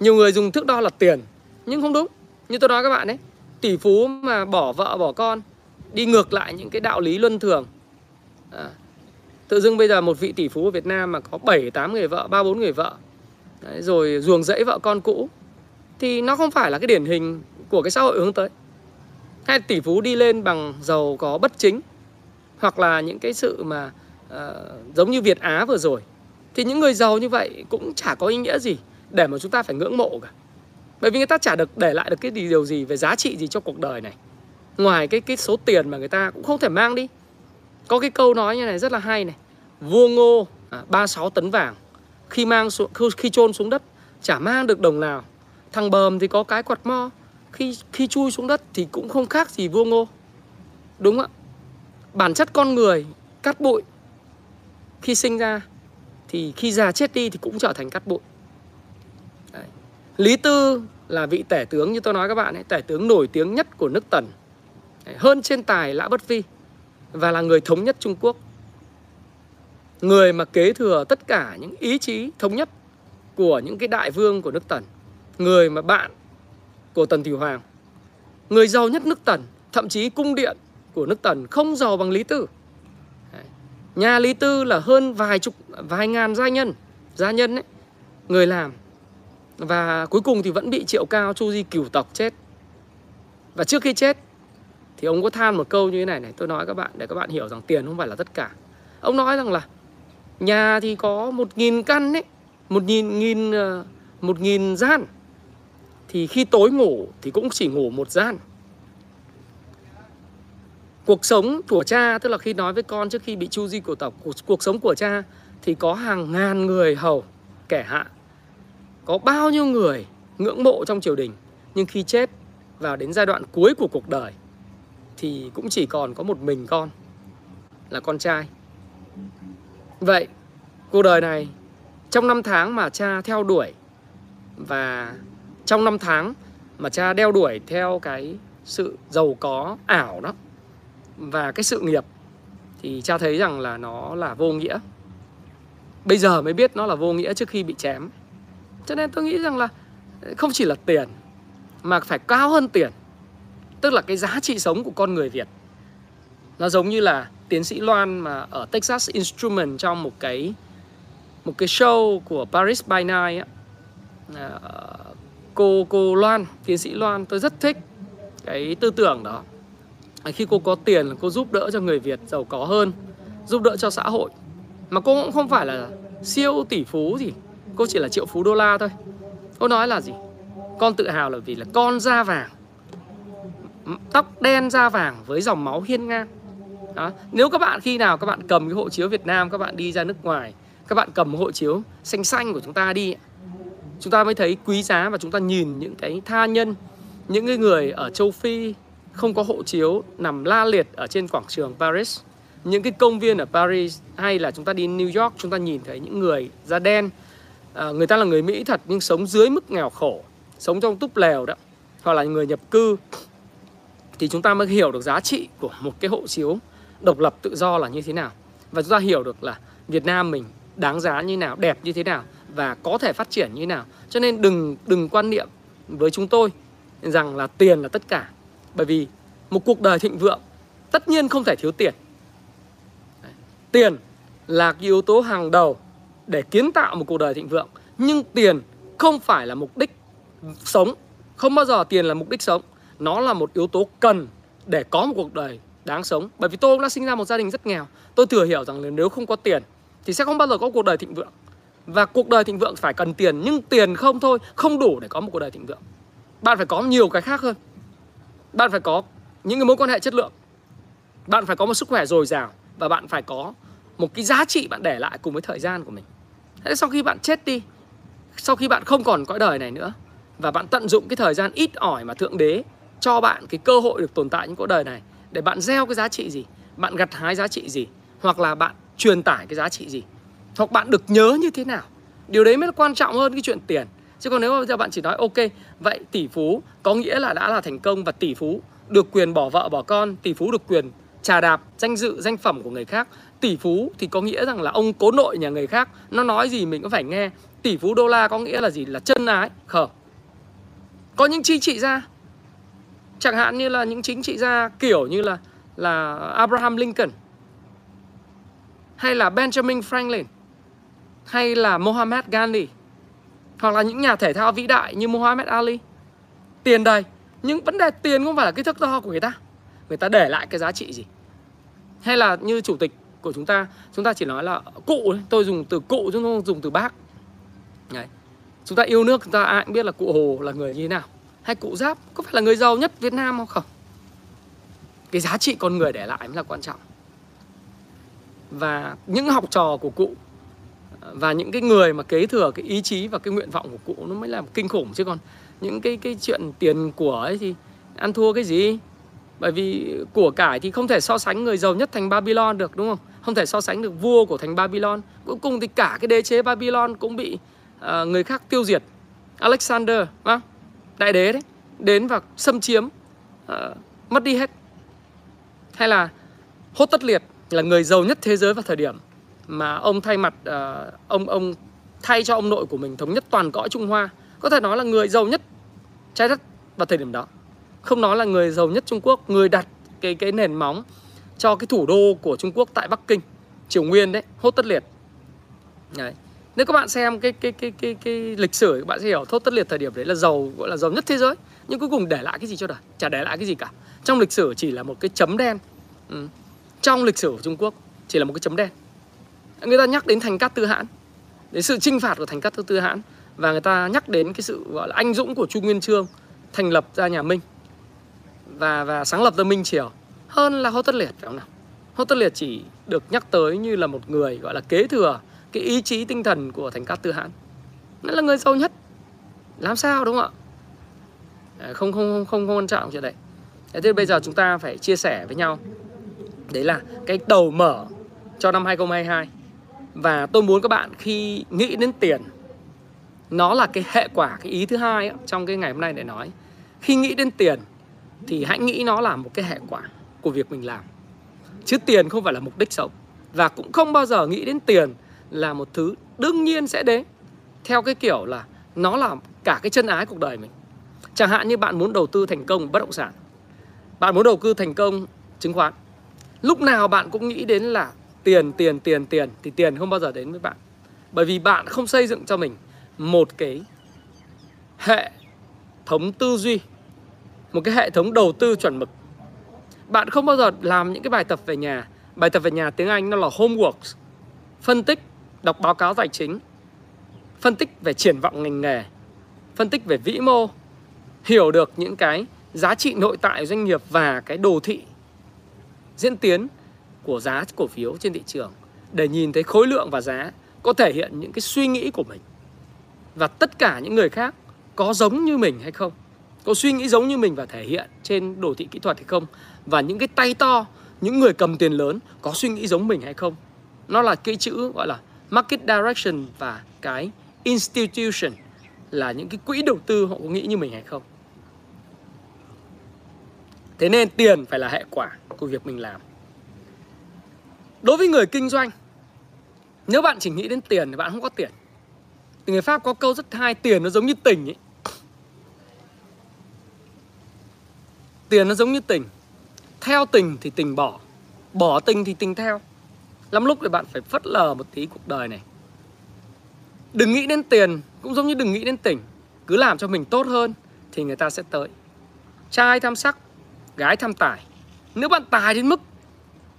nhiều người dùng thước đo là tiền nhưng không đúng như tôi nói các bạn đấy tỷ phú mà bỏ vợ bỏ con đi ngược lại những cái đạo lý luân thường à, tự dưng bây giờ một vị tỷ phú ở Việt Nam mà có 7 8 người vợ, 3 4 người vợ. Đấy, rồi ruồng rẫy vợ con cũ thì nó không phải là cái điển hình của cái xã hội hướng tới. Hay tỷ phú đi lên bằng giàu có bất chính hoặc là những cái sự mà uh, giống như Việt Á vừa rồi thì những người giàu như vậy cũng chả có ý nghĩa gì để mà chúng ta phải ngưỡng mộ cả. Bởi vì người ta chả được để lại được cái điều gì về giá trị gì cho cuộc đời này. Ngoài cái cái số tiền mà người ta cũng không thể mang đi. Có cái câu nói như này rất là hay này Vua Ngô à, 36 tấn vàng Khi mang xuống, khi chôn xuống đất Chả mang được đồng nào Thằng bờm thì có cái quạt mo Khi khi chui xuống đất thì cũng không khác gì vua Ngô Đúng ạ Bản chất con người cắt bụi Khi sinh ra thì khi già chết đi thì cũng trở thành cát bụi Đấy. Lý Tư là vị tể tướng như tôi nói các bạn ấy Tể tướng nổi tiếng nhất của nước Tần Đấy. Hơn trên tài Lã Bất Vi Và là người thống nhất Trung Quốc người mà kế thừa tất cả những ý chí thống nhất của những cái đại vương của nước Tần, người mà bạn của Tần Thủy Hoàng, người giàu nhất nước Tần, thậm chí cung điện của nước Tần không giàu bằng Lý Tư. Nhà Lý Tư là hơn vài chục, vài ngàn gia nhân, gia nhân ấy, người làm. Và cuối cùng thì vẫn bị triệu cao Chu Di cửu tộc chết. Và trước khi chết thì ông có than một câu như thế này này, tôi nói các bạn để các bạn hiểu rằng tiền không phải là tất cả. Ông nói rằng là nhà thì có một nghìn căn ấy, một nghìn, nghìn, ờ, một nghìn gian. Thì khi tối ngủ thì cũng chỉ ngủ một gian cuộc sống của cha tức là khi nói với con trước khi bị chu di của tộc cuộc, cuộc sống của cha thì có hàng ngàn người hầu kẻ hạ. Có bao nhiêu người ngưỡng mộ trong triều đình nhưng khi chết vào đến giai đoạn cuối của cuộc đời thì cũng chỉ còn có một mình con là con trai. Vậy cuộc đời này trong năm tháng mà cha theo đuổi và trong năm tháng mà cha đeo đuổi theo cái sự giàu có ảo đó và cái sự nghiệp thì cha thấy rằng là nó là vô nghĩa. Bây giờ mới biết nó là vô nghĩa trước khi bị chém. Cho nên tôi nghĩ rằng là ờ, không chỉ là tiền, mà phải cao hơn tiền. Tức là cái giá trị sống của con người việt, nó giống như là tiến sĩ loan mà ở texas instrument trong một cái một cái show của paris by night á. Ờ, cô cô loan, tiến sĩ loan, tôi rất thích cái tư tưởng đó khi cô có tiền là cô giúp đỡ cho người Việt giàu có hơn, giúp đỡ cho xã hội. Mà cô cũng không phải là siêu tỷ phú gì, cô chỉ là triệu phú đô la thôi. Cô nói là gì? Con tự hào là vì là con da vàng tóc đen da vàng với dòng máu hiên ngang. Đó. nếu các bạn khi nào các bạn cầm cái hộ chiếu Việt Nam, các bạn đi ra nước ngoài, các bạn cầm hộ chiếu xanh xanh của chúng ta đi, chúng ta mới thấy quý giá và chúng ta nhìn những cái tha nhân, những cái người ở châu Phi không có hộ chiếu nằm la liệt ở trên quảng trường Paris. Những cái công viên ở Paris hay là chúng ta đi New York chúng ta nhìn thấy những người da đen. À, người ta là người Mỹ thật nhưng sống dưới mức nghèo khổ sống trong túp lều đó hoặc là người nhập cư. Thì chúng ta mới hiểu được giá trị của một cái hộ chiếu độc lập tự do là như thế nào. Và chúng ta hiểu được là Việt Nam mình đáng giá như nào đẹp như thế nào và có thể phát triển như thế nào. Cho nên đừng đừng quan niệm với chúng tôi rằng là tiền là tất cả bởi vì một cuộc đời thịnh vượng tất nhiên không thể thiếu tiền. Tiền là cái yếu tố hàng đầu để kiến tạo một cuộc đời thịnh vượng. Nhưng tiền không phải là mục đích sống. Không bao giờ tiền là mục đích sống. Nó là một yếu tố cần để có một cuộc đời đáng sống. Bởi vì tôi cũng đã sinh ra một gia đình rất nghèo. Tôi thừa hiểu rằng nếu không có tiền thì sẽ không bao giờ có cuộc đời thịnh vượng. Và cuộc đời thịnh vượng phải cần tiền, Nhưng tiền không thôi, Không đủ để có một cuộc đời thịnh vượng Bạn phải có nhiều cái khác hơn bạn phải có những cái mối quan hệ chất lượng. Bạn phải có một sức khỏe dồi dào và bạn phải có một cái giá trị bạn để lại cùng với thời gian của mình. Thế sau khi bạn chết đi, sau khi bạn không còn cõi đời này nữa và bạn tận dụng cái thời gian ít ỏi mà thượng đế cho bạn cái cơ hội được tồn tại những cõi đời này, để bạn gieo cái giá trị gì, bạn gặt hái giá trị gì, hoặc là bạn truyền tải cái giá trị gì, hoặc bạn được nhớ như thế nào, điều đấy mới là quan trọng hơn cái chuyện tiền chứ còn nếu mà bây giờ bạn chỉ nói, ok, vậy tỷ phú có nghĩa là đã là thành công và tỷ phú được quyền bỏ vợ, bỏ con, tỷ phú được quyền trà đạp, danh dự, danh phẩm của người khác. Tỷ phú thì có nghĩa rằng là ông cố nội nhà người khác. Nó nói gì mình cũng phải nghe. Tỷ phú đô la có nghĩa là gì? Là chân ái, khờ. Có những chính trị gia, chẳng hạn như là những chính trị gia kiểu như là là Abraham Lincoln, hay là Benjamin Franklin, hay là Mohammed Gandhi hoặc là những nhà thể thao vĩ đại như Muhammad Ali. Tiền đầy, nhưng vấn đề tiền không phải là cái thước đo của người ta. Người ta để lại cái giá trị gì? Hay là như chủ tịch của chúng ta chúng ta chỉ nói là cụ tôi dùng từ cụ chứ không dùng từ bác. Đấy. chúng ta yêu nước, chúng ta ai cũng biết là cụ hồ là người như thế nào. Hay cụ giáp, có phải là người giàu nhất việt nam không? Không. Cái giá trị con người để lại mới là quan trọng. Và những học trò của cụ và những cái người mà kế thừa cái ý chí và cái nguyện vọng của cụ nó mới làm kinh khủng chứ còn những cái cái chuyện tiền của ấy thì ăn thua cái gì? Bởi vì của cải thì không thể so sánh người giàu nhất thành Babylon được đúng không? Không thể so sánh được vua của thành Babylon. Cuối cùng thì cả cái đế chế Babylon cũng bị uh, người khác tiêu diệt. Alexander à, đại đế đấy đến và xâm chiếm uh, mất đi hết. Hay là hốt tất liệt là người giàu nhất thế giới vào thời điểm mà ông thay mặt uh, ông ông thay cho ông nội của mình thống nhất toàn cõi Trung Hoa có thể nói là người giàu nhất trái đất vào thời điểm đó. Không nói là người giàu nhất Trung Quốc người đặt cái cái nền móng cho cái thủ đô của Trung Quốc tại Bắc Kinh Triều Nguyên đấy hốt tất liệt. Đấy. Nếu các bạn xem cái cái cái cái cái lịch sử các bạn sẽ hiểu hốt tất liệt thời điểm đấy là giàu gọi là giàu nhất thế giới. Nhưng cuối cùng để lại cái gì cho đời? Chả để lại cái gì cả. Trong lịch sử chỉ là một cái chấm đen. Ừ. trong lịch sử của Trung Quốc chỉ là một cái chấm đen người ta nhắc đến thành cát tư hãn đến sự chinh phạt của thành cát tư hãn và người ta nhắc đến cái sự gọi là anh dũng của Chu Nguyên Chương thành lập ra nhà Minh và và sáng lập ra Minh Triều hơn là Hốt Tất Liệt phải không nào? Hốt Tất Liệt chỉ được nhắc tới như là một người gọi là kế thừa cái ý chí tinh thần của Thành Cát Tư Hãn. Nó là người giàu nhất. Làm sao đúng không ạ? À, không không không không, không quan trọng chuyện đấy. Thế thì bây giờ chúng ta phải chia sẻ với nhau. Đấy là cái đầu mở cho năm 2022. Và tôi muốn các bạn khi nghĩ đến tiền nó là cái hệ quả cái ý thứ hai ấy, trong cái ngày hôm nay để nói. Khi nghĩ đến tiền thì hãy nghĩ nó là một cái hệ quả của việc mình làm. Chứ tiền không phải là mục đích sống. Và cũng không bao giờ nghĩ đến tiền là một thứ đương nhiên sẽ đến. Theo cái kiểu là nó là cả cái chân ái cuộc đời mình. Chẳng hạn như bạn muốn đầu tư thành công bất động sản. Bạn muốn đầu tư thành công chứng khoán. Lúc nào bạn cũng nghĩ đến là tiền tiền tiền tiền, thì tiền không bao giờ đến với bạn. Bởi vì bạn không xây dựng cho mình một cái hệ thống tư duy, một cái hệ thống đầu tư chuẩn mực. Bạn không bao giờ làm những cái bài tập về nhà. Bài tập về nhà tiếng anh nó là homework phân tích, đọc báo cáo tài chính, phân tích về triển vọng ngành nghề, phân tích về vĩ mô, hiểu được những cái giá trị nội tại doanh nghiệp và cái đồ thị diễn tiến của giá cổ phiếu trên thị trường để nhìn thấy khối lượng và giá có thể hiện những cái suy nghĩ của mình. Và tất cả những người khác có giống như mình hay không? Có suy nghĩ giống như mình và thể hiện trên đồ thị kỹ thuật hay không? Và những cái tay to, những người cầm tiền lớn có suy nghĩ giống mình hay không? Nó là cái chữ gọi là market direction và cái institution là những cái quỹ đầu tư họ có nghĩ như mình hay không? Thế nên tiền phải là hệ quả của việc mình làm đối với người kinh doanh, nếu bạn chỉ nghĩ đến tiền thì bạn không có tiền. Thì người pháp có câu rất hay, tiền nó giống như tình ấy tiền nó giống như tình. Theo tình thì tình bỏ bỏ tình thì tình theo. Lắm lúc thì bạn phải phất lờ một tí cuộc đời này. Đừng nghĩ đến tiền cũng giống như đừng nghĩ đến tình. Cứ làm cho mình tốt hơn thì người ta sẽ tới. Trai tham sắc, gái tham tài. Nếu bạn tài đến mức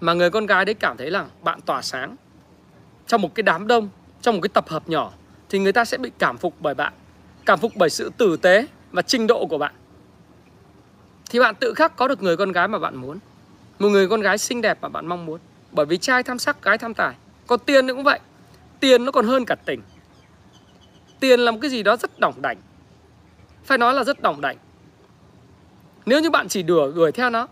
mà người con gái đấy cảm thấy là bạn tỏa sáng. Trong một cái đám đông, trong một cái tập hợp nhỏ, thì người ta sẽ bị cảm phục bởi bạn, cảm phục bởi sự tử tế và trình độ của bạn. Thì bạn tự khắc có được người con gái mà bạn muốn, một người con gái xinh đẹp mà bạn mong muốn. Bởi vì trai tham sắc, gái tham tài còn tiền cũng vậy. Tiền nó còn hơn cả tình. Tiền là một cái gì đó rất đỏng đảnh. Phải nói là rất đỏng đảnh. Nếu như bạn chỉ đùa đuổi theo nó,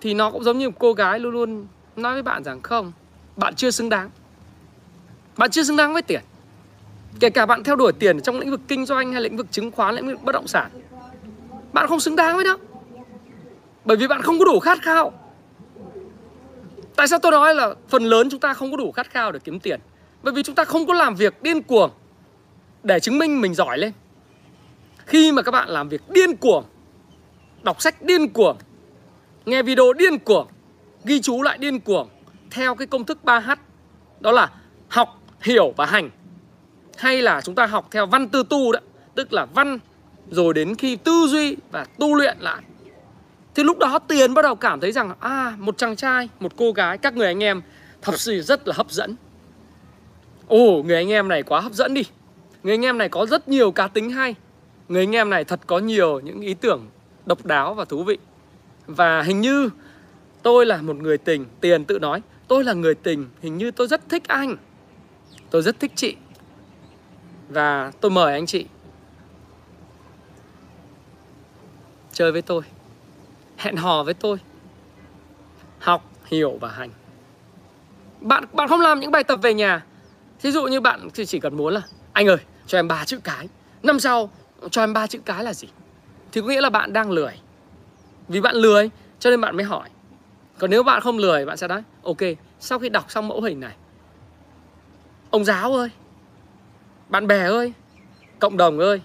thì nó cũng giống như một cô gái luôn luôn nói với bạn rằng không, bạn chưa xứng đáng. Bạn chưa xứng đáng với tiền. Kể cả bạn theo đuổi tiền trong lĩnh vực kinh doanh hay lĩnh vực chứng khoán, lĩnh vực bất động sản, bạn không xứng đáng với đó bởi vì bạn không có đủ khát khao. Tại sao tôi nói là phần lớn chúng ta không có đủ khát khao để kiếm tiền? Bởi vì chúng ta không có làm việc điên cuồng Để chứng minh mình giỏi lên. Khi mà các bạn làm việc điên cuồng, Đọc sách điên cuồng, Nghe video điên cuồng Ghi chú lại điên cuồng Theo cái công thức 3H Đó là học, hiểu và hành. Hay là chúng ta học theo văn tư tu đó Tức là văn Rồi đến khi tư duy và tu luyện lại. Thì lúc đó tiền bắt đầu cảm thấy rằng À một chàng trai, một cô gái, các người anh em Thật sự rất là hấp dẫn. Ồ người anh em này quá hấp dẫn đi. Người anh em này có rất nhiều cá tính hay. Người anh em này thật có nhiều những ý tưởng độc đáo và thú vị. Và hình như tôi là một người tình, Tiền tự nói. Tôi là người tình, Hình như tôi rất thích anh. Tôi rất thích chị. Và tôi mời anh chị. Chơi với tôi. Hẹn hò với tôi. Học, hiểu và hành. Bạn bạn không làm những bài tập về nhà. Thí dụ như bạn chỉ cần muốn là, anh ơi, cho em ba chữ cái. Năm sau, cho em ba chữ cái là gì? Thì có nghĩa là bạn đang lười. Vì bạn lười, cho nên bạn mới hỏi còn nếu bạn không lười, bạn sẽ nói, ok, sau khi đọc xong mẫu hình này, ông giáo ơi, bạn bè ơi, cộng đồng ơi,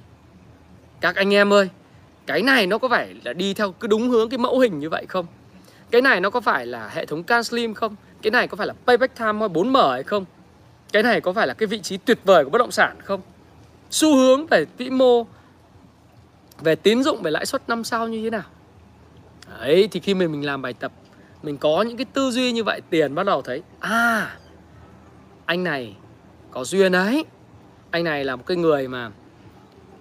các anh em ơi, cái này nó có phải là đi theo cứ đúng hướng cái mẫu hình như vậy không? Cái này nó có phải là hệ thống can slim không? Cái này có phải là payback time hay 4M hay không? Cái này có phải là cái vị trí tuyệt vời của bất động sản không? Xu hướng về vĩ mô, về tín dụng, về lãi suất năm sau như thế nào? Đấy, thì khi mình mình làm bài tập mình có những cái tư duy như vậy tiền bắt đầu thấy à anh này có duyên đấy. Anh này là một cái người mà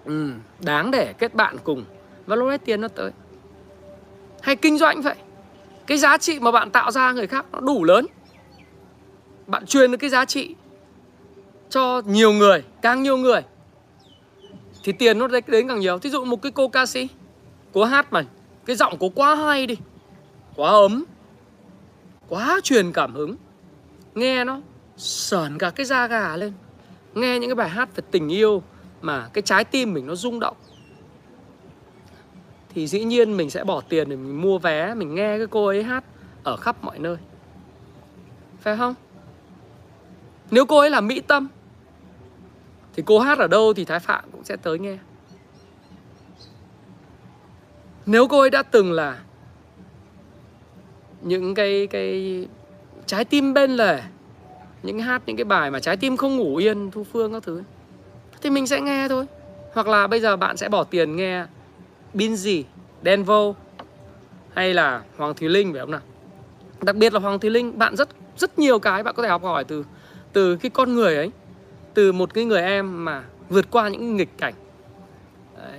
ừ, đáng để kết bạn cùng. Và lúc đấy tiền nó tới. Hay kinh doanh vậy. Cái giá trị mà bạn tạo ra người khác nó đủ lớn. Bạn truyền được cái giá trị cho nhiều người càng nhiều người thì tiền nó đến càng nhiều. Thí dụ một cái cô ca sĩ cô hát mà cái giọng cô quá hay đi quá ấm quá truyền cảm hứng. Nghe nó sờn cả cái da gà lên. Nghe những cái bài hát về tình yêu mà cái trái tim mình nó rung động. Thì dĩ nhiên mình sẽ bỏ tiền để mình mua vé, mình nghe cái cô ấy hát ở khắp mọi nơi. Phải không? Nếu cô ấy là mỹ tâm, thì cô hát ở đâu thì thái phạm cũng sẽ tới nghe. Nếu cô ấy đã từng là những cái cái trái tim bên lề những hát những cái bài mà trái tim không ngủ yên thu phương các thứ. Thì mình sẽ nghe thôi. Hoặc là bây giờ bạn sẽ bỏ tiền nghe Binzy, Denvo hay là Hoàng Thùy Linh phải không nào? Đặc biệt là Hoàng Thùy Linh bạn rất rất nhiều cái bạn có thể học hỏi từ từ cái con người ấy từ một cái người em mà vượt qua những nghịch cảnh.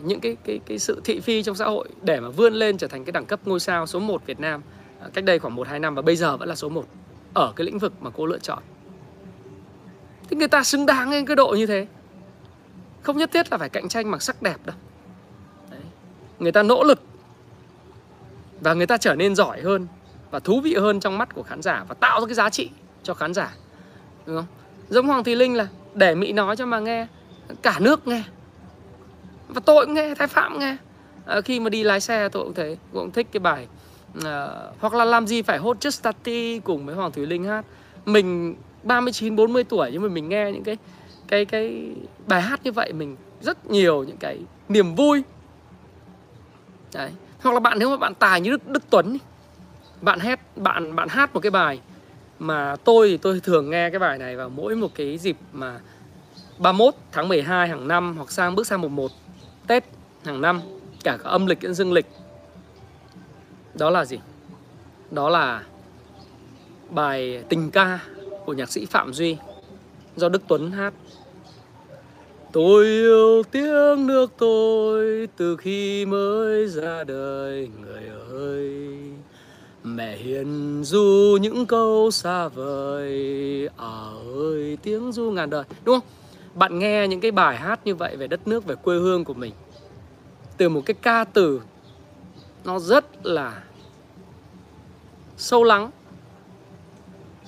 Những cái cái cái sự thị phi trong xã hội để mà vươn lên trở thành cái đẳng cấp ngôi sao số 1 Việt Nam. Ờ, cách đây khoảng 1 2 năm và bây giờ vẫn là số 1 ở cái lĩnh vực mà cô lựa chọn. Thì người ta xứng đáng lên cái độ như thế. Không nhất thiết là phải cạnh tranh bằng sắc đẹp đâu. Đấy. Người ta nỗ lực và người ta trở nên giỏi hơn và thú vị hơn trong mắt của khán giả và tạo ra cái giá trị cho khán giả. Đúng không? Giống Hoàng Thùy Linh là để Mỹ nói cho mà nghe cả nước nghe và tôi cũng nghe thái phạm nghe à, khi mà đi lái xe tôi cũng thấy cũng thích cái bài à, hoặc là làm gì phải hốt just Tati cùng với Hoàng Thùy Linh hát. Mình 39 40 tuổi nhưng mà mình nghe những cái cái cái bài hát như vậy mình rất nhiều những cái niềm vui. Đấy. Hoặc là bạn nếu mà bạn tài như Đức, Đức Tuấn bạn hát bạn bạn hát một cái bài mà tôi thì tôi thường nghe cái bài này vào mỗi một cái dịp mà 31 tháng 12 hàng năm hoặc sang bước sang mùng 1 Tết hàng năm cả, cả âm lịch lẫn dương lịch đó là gì? Đó là bài tình ca của nhạc sĩ Phạm Duy do Đức Tuấn hát. Tôi yêu tiếng nước tôi từ khi mới ra đời, người ơi. Mẹ hiền du những câu xa vời À ơi, tiếng du ngàn đời. Đúng không? bạn nghe những cái bài hát như vậy về đất nước, về quê hương của mình, từ một cái ca từ nó rất là sâu lắng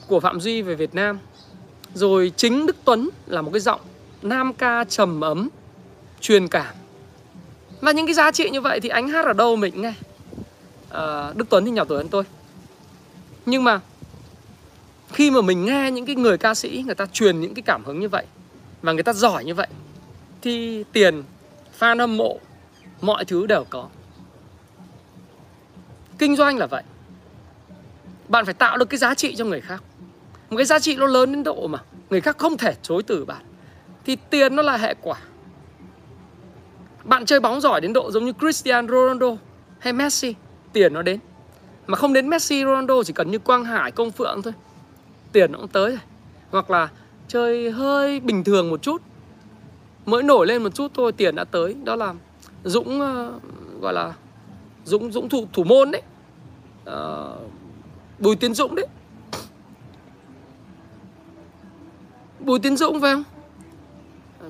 của Phạm Duy về Việt Nam. Rồi chính Đức Tuấn là một cái giọng nam ca trầm ấm truyền cảm. Và những cái giá trị như vậy thì anh hát ở đâu mình nghe? À, Đức Tuấn thì nhỏ tuổi hơn tôi. Nhưng mà khi mà mình nghe những cái người ca sĩ người ta truyền những cái cảm hứng như vậy và người ta giỏi như vậy thì tiền fan hâm mộ mọi thứ đều có kinh doanh là vậy. Bạn phải tạo được cái giá trị cho người khác. Một cái giá trị nó lớn đến độ mà người khác không thể chối từ bạn thì tiền nó là hệ quả. Bạn chơi bóng giỏi đến độ giống như Cristiano Ronaldo hay Messi tiền nó đến. Mà không đến Messi Ronaldo chỉ cần như Quang Hải Công Phượng thôi tiền nó cũng tới rồi. Hoặc là chơi hơi bình thường một chút mới nổi lên một chút thôi tiền đã tới. Đó là dũng uh, gọi là dũng dũng thủ thủ môn đấy. À, bùi tiến dũng đấy. Bùi tiến dũng phải không?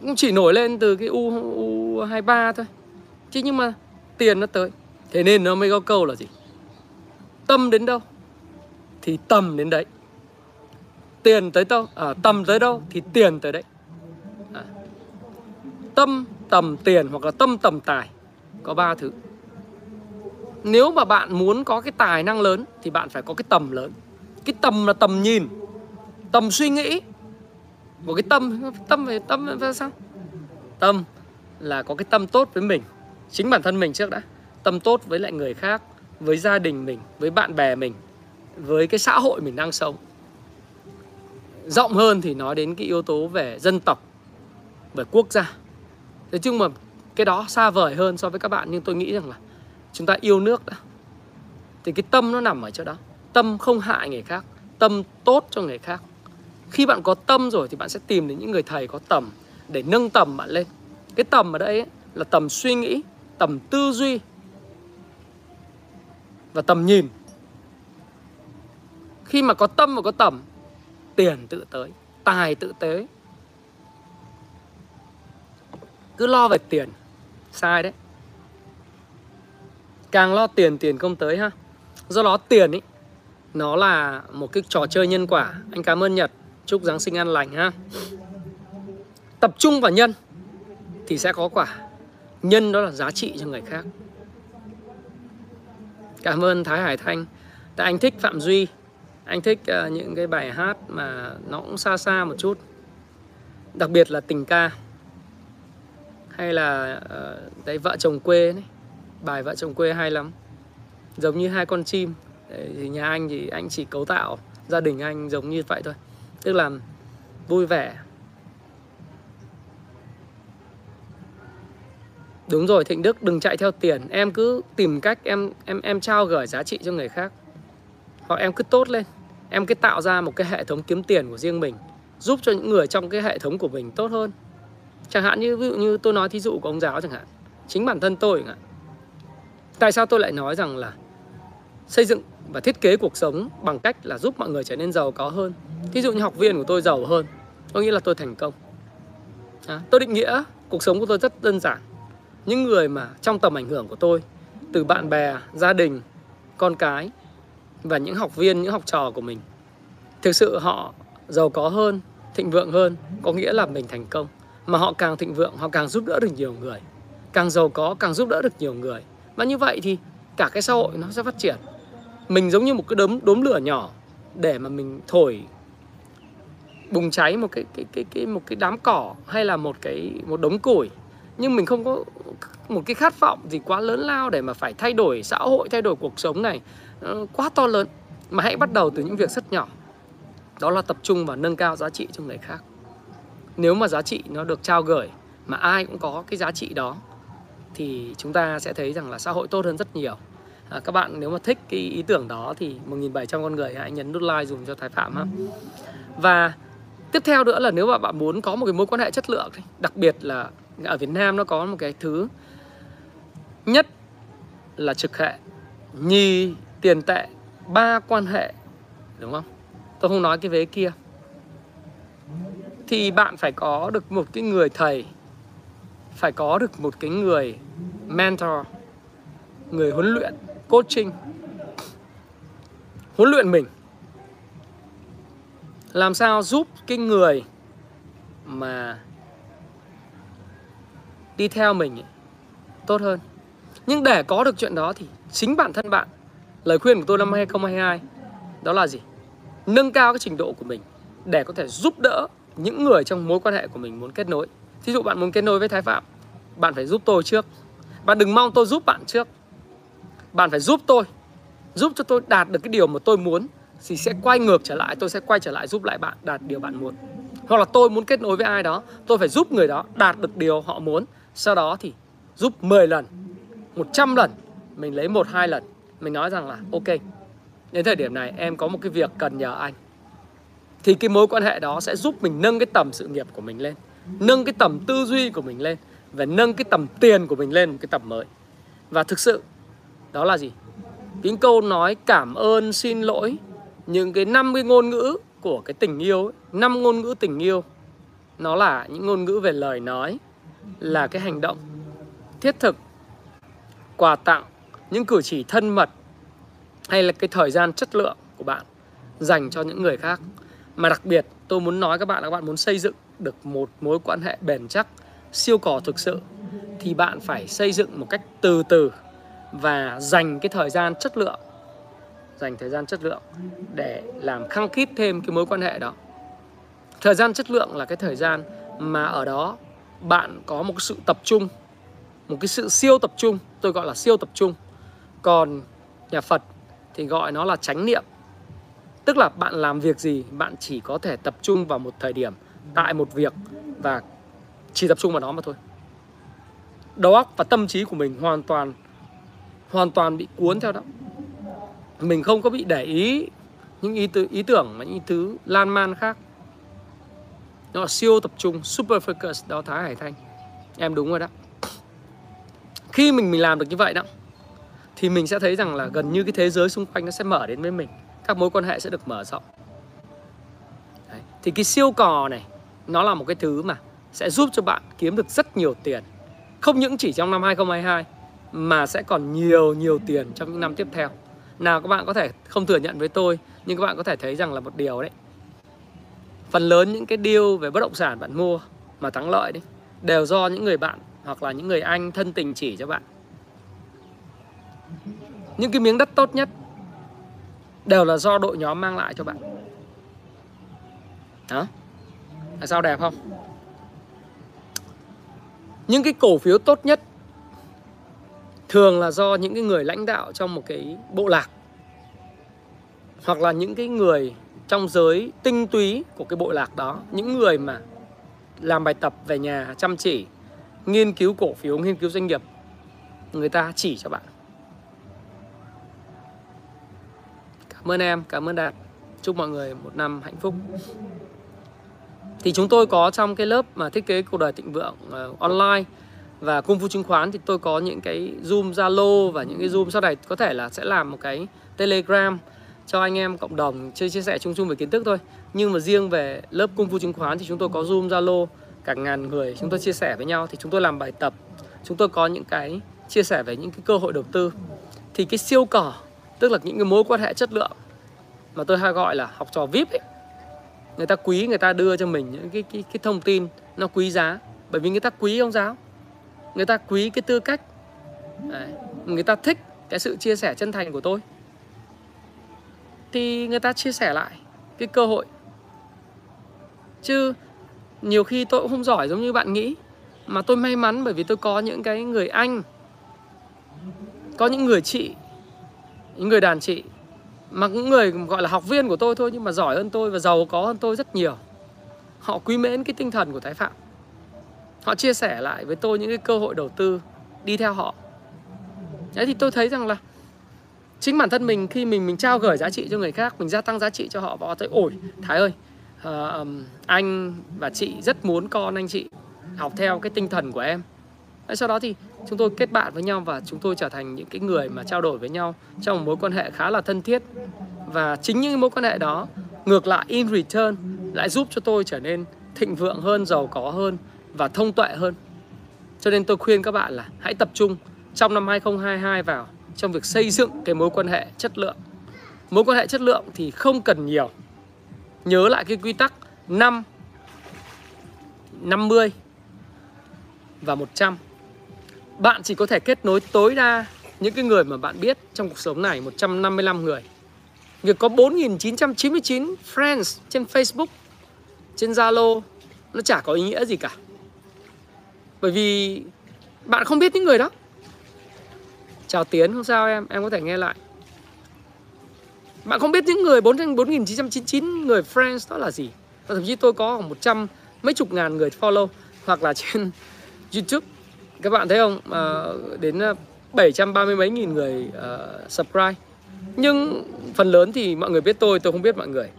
Cũng chỉ nổi lên từ cái u u 23 thôi. Chứ nhưng mà tiền nó tới. Thế nên nó mới có câu là gì? Tâm đến đâu thì tầm đến đấy. Tiền tới đâu à, tầm tới đâu thì tiền tới đấy. À. tâm tầm tiền hoặc là tâm tầm tài. Có ba thứ nếu mà bạn muốn có cái tài năng lớn thì bạn phải có cái tầm lớn. Cái tầm là tầm nhìn, tầm suy nghĩ. Một cái tâm tâm về tâm về sao? Tâm là có cái tâm tốt với mình, chính bản thân mình trước đã. Tâm tốt với lại người khác, với gia đình mình, với bạn bè mình, với cái xã hội mình đang sống. Rộng hơn thì nói đến cái yếu tố về dân tộc, về quốc gia. Thế nhưng mà cái đó xa vời hơn so với các bạn, nhưng tôi nghĩ rằng là chúng ta yêu nước đã. Thì cái tâm nó nằm ở chỗ đó. Tâm không hại người khác tâm tốt cho người khác. Khi bạn có tâm rồi thì bạn sẽ tìm đến những người thầy có tầm để nâng tầm bạn lên. Cái tầm ở đây ấy, là tầm suy nghĩ tầm tư duy và tầm nhìn. Khi mà có tâm và có tầm tiền tự tới tài tự tới. Cứ lo về tiền. Sai đấy càng lo tiền tiền không tới ha. Do đó tiền ấy nó là một cái trò chơi nhân quả. Anh cảm ơn nhật. Chúc giáng sinh an lành ha. Tập trung vào nhân thì sẽ có quả. Nhân đó là giá trị cho người khác. Cảm ơn thái hải thanh. Tại anh thích phạm duy. Anh thích uh, những cái bài hát mà nó cũng xa xa một chút. Đặc biệt là tình ca. Hay là ờ, uh, đấy vợ chồng quê đấy bài vợ chồng quê hay lắm. Giống như hai con chim. Đấy, thì nhà anh thì anh chỉ cấu tạo gia đình anh giống như vậy thôi. Tức là vui vẻ. Đúng rồi thịnh đức đừng chạy theo tiền. Em cứ tìm cách em em em trao gửi giá trị cho người khác. Hoặc em cứ tốt lên. Em cứ tạo ra một cái hệ thống kiếm tiền của riêng mình. Giúp cho những người trong cái hệ thống của mình tốt hơn. Chẳng hạn như ví dụ như tôi nói thí dụ của ông giáo chẳng hạn. Chính bản thân tôi chẳng hạn tại sao tôi lại nói rằng là xây dựng và thiết kế cuộc sống bằng cách là giúp mọi người trở nên giàu có hơn? Thí dụ như học viên của tôi giàu hơn có nghĩa là tôi thành công. À, tôi định nghĩa cuộc sống của tôi rất đơn giản. Những người mà trong tầm ảnh hưởng của tôi từ bạn bè gia đình con cái và những học viên những học trò của mình thực sự họ giàu có hơn thịnh vượng hơn có nghĩa là mình thành công. Mà họ càng thịnh vượng họ càng giúp đỡ được nhiều người. Càng giàu có càng giúp đỡ được nhiều người và như vậy thì cả cái xã hội nó sẽ phát triển. Mình giống như một cái đốm đốm lửa nhỏ để mà mình thổi bùng cháy một cái cái cái cái, một cái đám cỏ hay là một cái, một đống củi. Nhưng mình không có một cái khát vọng gì quá lớn lao để mà phải thay đổi xã hội, thay đổi cuộc sống này ờ, quá to lớn. Mà hãy bắt đầu từ những việc rất nhỏ. Đó là tập trung và nâng cao giá trị cho người khác. Nếu mà giá trị nó được trao gửi mà ai cũng có cái giá trị đó thì chúng ta sẽ thấy rằng là xã hội tốt hơn rất nhiều. À, các bạn nếu mà thích cái ý tưởng đó thì 1.700 con người hãy nhấn nút like dùng cho Thái Phạm ha. Và tiếp theo nữa là nếu mà bạn muốn có một cái mối quan hệ chất lượng đặc biệt là ở Việt Nam nó có một cái thứ nhất là trực hệ nhì tiền tệ ba quan hệ đúng không? Tôi không nói cái vế kia. Thì bạn phải có được một cái người thầy phải có được một cái người mentor người huấn luyện coaching huấn luyện mình. Làm sao giúp cái người mà đi theo mình ấy, tốt hơn. Nhưng để có được chuyện đó thì chính bản thân bạn lời khuyên của tôi năm 2022 đó là gì? Nâng cao cái trình độ của mình để có thể giúp đỡ những người trong mối quan hệ của mình muốn kết nối thí dụ bạn muốn kết nối với thái phạm, bạn phải giúp tôi trước. Bạn đừng mong tôi giúp bạn trước. Bạn phải giúp tôi, giúp cho tôi đạt được cái điều mà tôi muốn, thì sẽ quay ngược trở lại, tôi sẽ quay trở lại giúp lại bạn đạt điều bạn muốn. Hoặc là tôi muốn kết nối với ai đó, tôi phải giúp người đó đạt được điều họ muốn. Sau đó thì giúp 10 lần 100 lần, mình lấy một, hai lần. Mình nói rằng là, ok, đến thời điểm này em có một cái việc cần nhờ anh. Thì cái mối quan hệ đó sẽ giúp mình nâng cái tầm sự nghiệp của mình lên nâng cái tầm tư duy của mình lên và nâng cái tầm tiền của mình lên một cái tầm mới. Và thực sự, đó là gì? Những câu nói cảm ơn, xin lỗi, những cái năm cái ngôn ngữ của cái tình yêu năm ngôn ngữ tình yêu, nó là những ngôn ngữ về lời nói, là cái hành động thiết thực, quà tặng những cử chỉ thân mật hay là cái thời gian chất lượng của bạn dành cho những người khác. Mà đặc biệt, tôi muốn nói các bạn là các bạn muốn xây dựng được một mối quan hệ bền chắc, siêu cò thực sự, thì bạn phải xây dựng một cách từ từ và dành cái thời gian chất lượng, dành thời gian chất lượng để làm khăng khít thêm cái mối quan hệ đó. Thời gian chất lượng là cái thời gian mà ở đó bạn có một sự tập trung, một cái sự siêu tập trung, tôi gọi là siêu tập trung. Còn nhà phật thì gọi nó là chánh niệm. Tức là bạn làm việc gì, bạn chỉ có thể tập trung vào một thời điểm tại một việc và chỉ tập trung vào nó mà thôi. Đầu óc và tâm trí của mình hoàn toàn hoàn toàn bị cuốn theo đó. Mình không có bị để ý những ý, tư, ý tưởng và những thứ lan man khác. Nó là siêu tập trung super focus đó thái hải thanh. Em đúng rồi đó. Khi mình mình làm được như vậy đó thì mình sẽ thấy rằng là gần như cái thế giới xung quanh nó sẽ mở đến với mình. Các mối quan hệ sẽ được mở rộng. Đấy. thì cái siêu cò này nó là một cái thứ mà sẽ giúp cho bạn kiếm được rất nhiều tiền. Không những chỉ trong năm 2022 mà sẽ còn nhiều nhiều tiền trong những năm tiếp theo. Nào, các bạn có thể không thừa nhận với tôi, nhưng các bạn có thể thấy rằng là một điều đấy. Phần lớn những cái deal về bất động sản bạn mua mà thắng lợi đấy, đều do những người bạn hoặc là những người anh thân tình chỉ cho bạn. Những cái miếng đất tốt nhất đều là do đội nhóm mang lại cho bạn. Đó là sao đẹp không? Những cái cổ phiếu tốt nhất thường là do những cái người lãnh đạo trong một cái bộ lạc hoặc là những cái người trong giới tinh túy của cái bộ lạc đó. Những người mà làm bài tập về nhà, chăm chỉ, nghiên cứu cổ phiếu, nghiên cứu doanh nghiệp, người ta chỉ cho bạn. Cảm ơn em, cảm ơn đạt. Chúc mọi người một năm hạnh phúc thì chúng tôi có trong cái lớp mà thiết kế cuộc đời thịnh vượng uh, online và cung phu chứng khoán thì tôi có những cái zoom zalo và những cái zoom sau này có thể là sẽ làm một cái telegram cho anh em cộng đồng chia chia sẻ chung chung về kiến thức thôi. Nhưng mà riêng về lớp cung phu chứng khoán thì chúng tôi có zoom zalo cả ngàn người chúng tôi chia sẻ với nhau. Thì chúng tôi làm bài tập chúng tôi có những cái chia sẻ về những cái cơ hội đầu tư. Thì cái siêu cỏ tức là những cái mối quan hệ chất lượng mà tôi hay gọi là học trò vip ấy người ta quý người ta đưa cho mình những cái cái, cái thông tin nó quý giá. Bởi vì người ta quý ông giáo. Người ta quý cái tư cách. Đấy. người ta thích cái sự chia sẻ chân thành của tôi. Thì người ta chia sẻ lại cái cơ hội. Chứ nhiều khi tôi cũng không giỏi giống như bạn nghĩ. Mà tôi may mắn bởi vì tôi có những cái người anh. Có những người chị. Những người đàn chị mà những người gọi là học viên của tôi thôi nhưng mà giỏi hơn tôi và giàu có hơn tôi rất nhiều. Họ quý mến cái tinh thần của thái phạm. Họ chia sẻ lại với tôi những cái cơ hội đầu tư đi theo họ. Đấy thì tôi thấy rằng là chính bản thân mình khi mình mình trao gửi giá trị cho người khác mình gia tăng giá trị cho họ và họ thấy ổi thái ơi uh, anh và chị rất muốn con anh chị học theo cái tinh thần của em. Đấy, sau đó thì chúng tôi kết bạn với nhau và chúng tôi trở thành những cái người mà trao đổi với nhau trong một mối quan hệ khá là thân thiết. Và chính những mối quan hệ đó ngược lại in return lại giúp cho tôi trở nên thịnh vượng hơn giàu có hơn và thông tuệ hơn. Cho nên tôi khuyên các bạn là hãy tập trung trong năm 2022 vào trong việc xây dựng cái mối quan hệ chất lượng. Mối quan hệ chất lượng thì không cần nhiều. Nhớ lại cái quy tắc 5 50 và 100 bạn chỉ có thể kết nối tối đa những cái người mà bạn biết trong cuộc sống này 155 người. Việc có 4.999 friends trên Facebook, Trên Zalo, Nó chả có ý nghĩa gì cả. Bởi vì Bạn không biết những người đó. Chào Tiến, không sao em Em có thể nghe lại. Bạn không biết những người 4.999 người friends đó là gì. Và thậm chí tôi có khoảng 100 mấy chục ngàn người follow, Hoặc là trên YouTube các bạn thấy không? À, đến ờ, 730 mấy nghìn người uh, subscribe. Nhưng phần lớn thì mọi người biết tôi tôi không biết mọi người.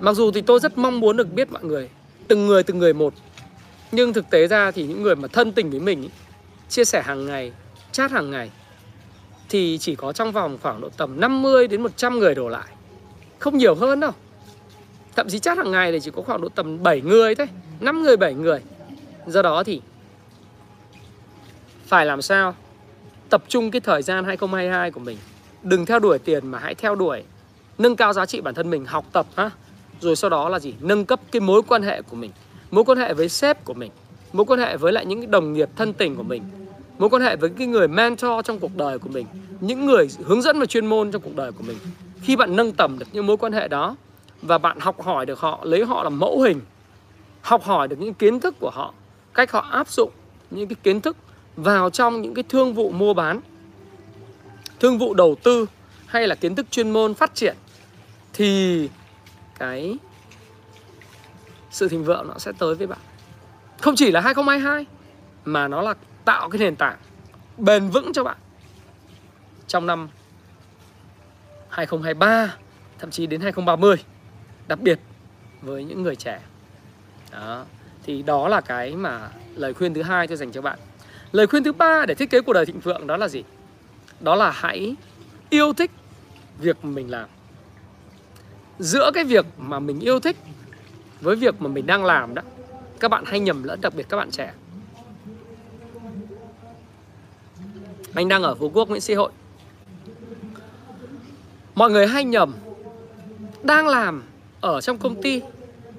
Mặc dù thì tôi rất mong muốn được biết mọi người từng người từng người một. Nhưng thực tế ra thì những người mà thân tình với mình ý, chia sẻ hàng ngày chat hàng ngày thì chỉ có trong vòng khoảng độ tầm 50 đến 100 người đổ lại. Không nhiều hơn đâu. Thậm chí chat hàng ngày thì chỉ có khoảng độ tầm 7 người thôi 5 người 7 người. Do đó thì phải làm sao? Tập trung cái thời gian 2022 của mình. Đừng theo đuổi tiền mà hãy theo đuổi. Nâng cao giá trị bản thân mình, học tập ha. Rồi sau đó là gì? Nâng cấp cái mối quan hệ của mình. Mối quan hệ với sếp của mình. Mối quan hệ với lại những đồng nghiệp thân tình của mình. Mối quan hệ với cái người mentor trong cuộc đời của mình. Những người hướng dẫn và chuyên môn trong cuộc đời của mình. Khi bạn nâng tầm được những mối quan hệ đó và bạn học hỏi được họ, lấy họ làm mẫu hình, học hỏi được những kiến thức của họ, cách họ áp dụng những cái kiến thức vào trong những cái thương vụ mua bán, thương vụ đầu tư hay là kiến thức chuyên môn phát triển, thì cái sự thịnh vượng nó sẽ tới với bạn. Không chỉ là 2022 mà nó là tạo cái nền tảng bền vững cho bạn trong năm 2023 thậm chí đến 2030 đặc biệt với những người trẻ. Đó, thì đó là cái mà lời khuyên thứ hai tôi dành cho bạn lời khuyên thứ ba để thiết kế cuộc đời thịnh vượng đó là gì? Đó là hãy yêu thích việc mình làm. Giữa cái việc mà mình yêu thích với việc mà mình đang làm đó, các bạn hay nhầm lẫn, đặc biệt các bạn trẻ. Anh đang ở phú quốc, nguyễn sĩ hội. Mọi người hay nhầm, đang làm ở trong công ty,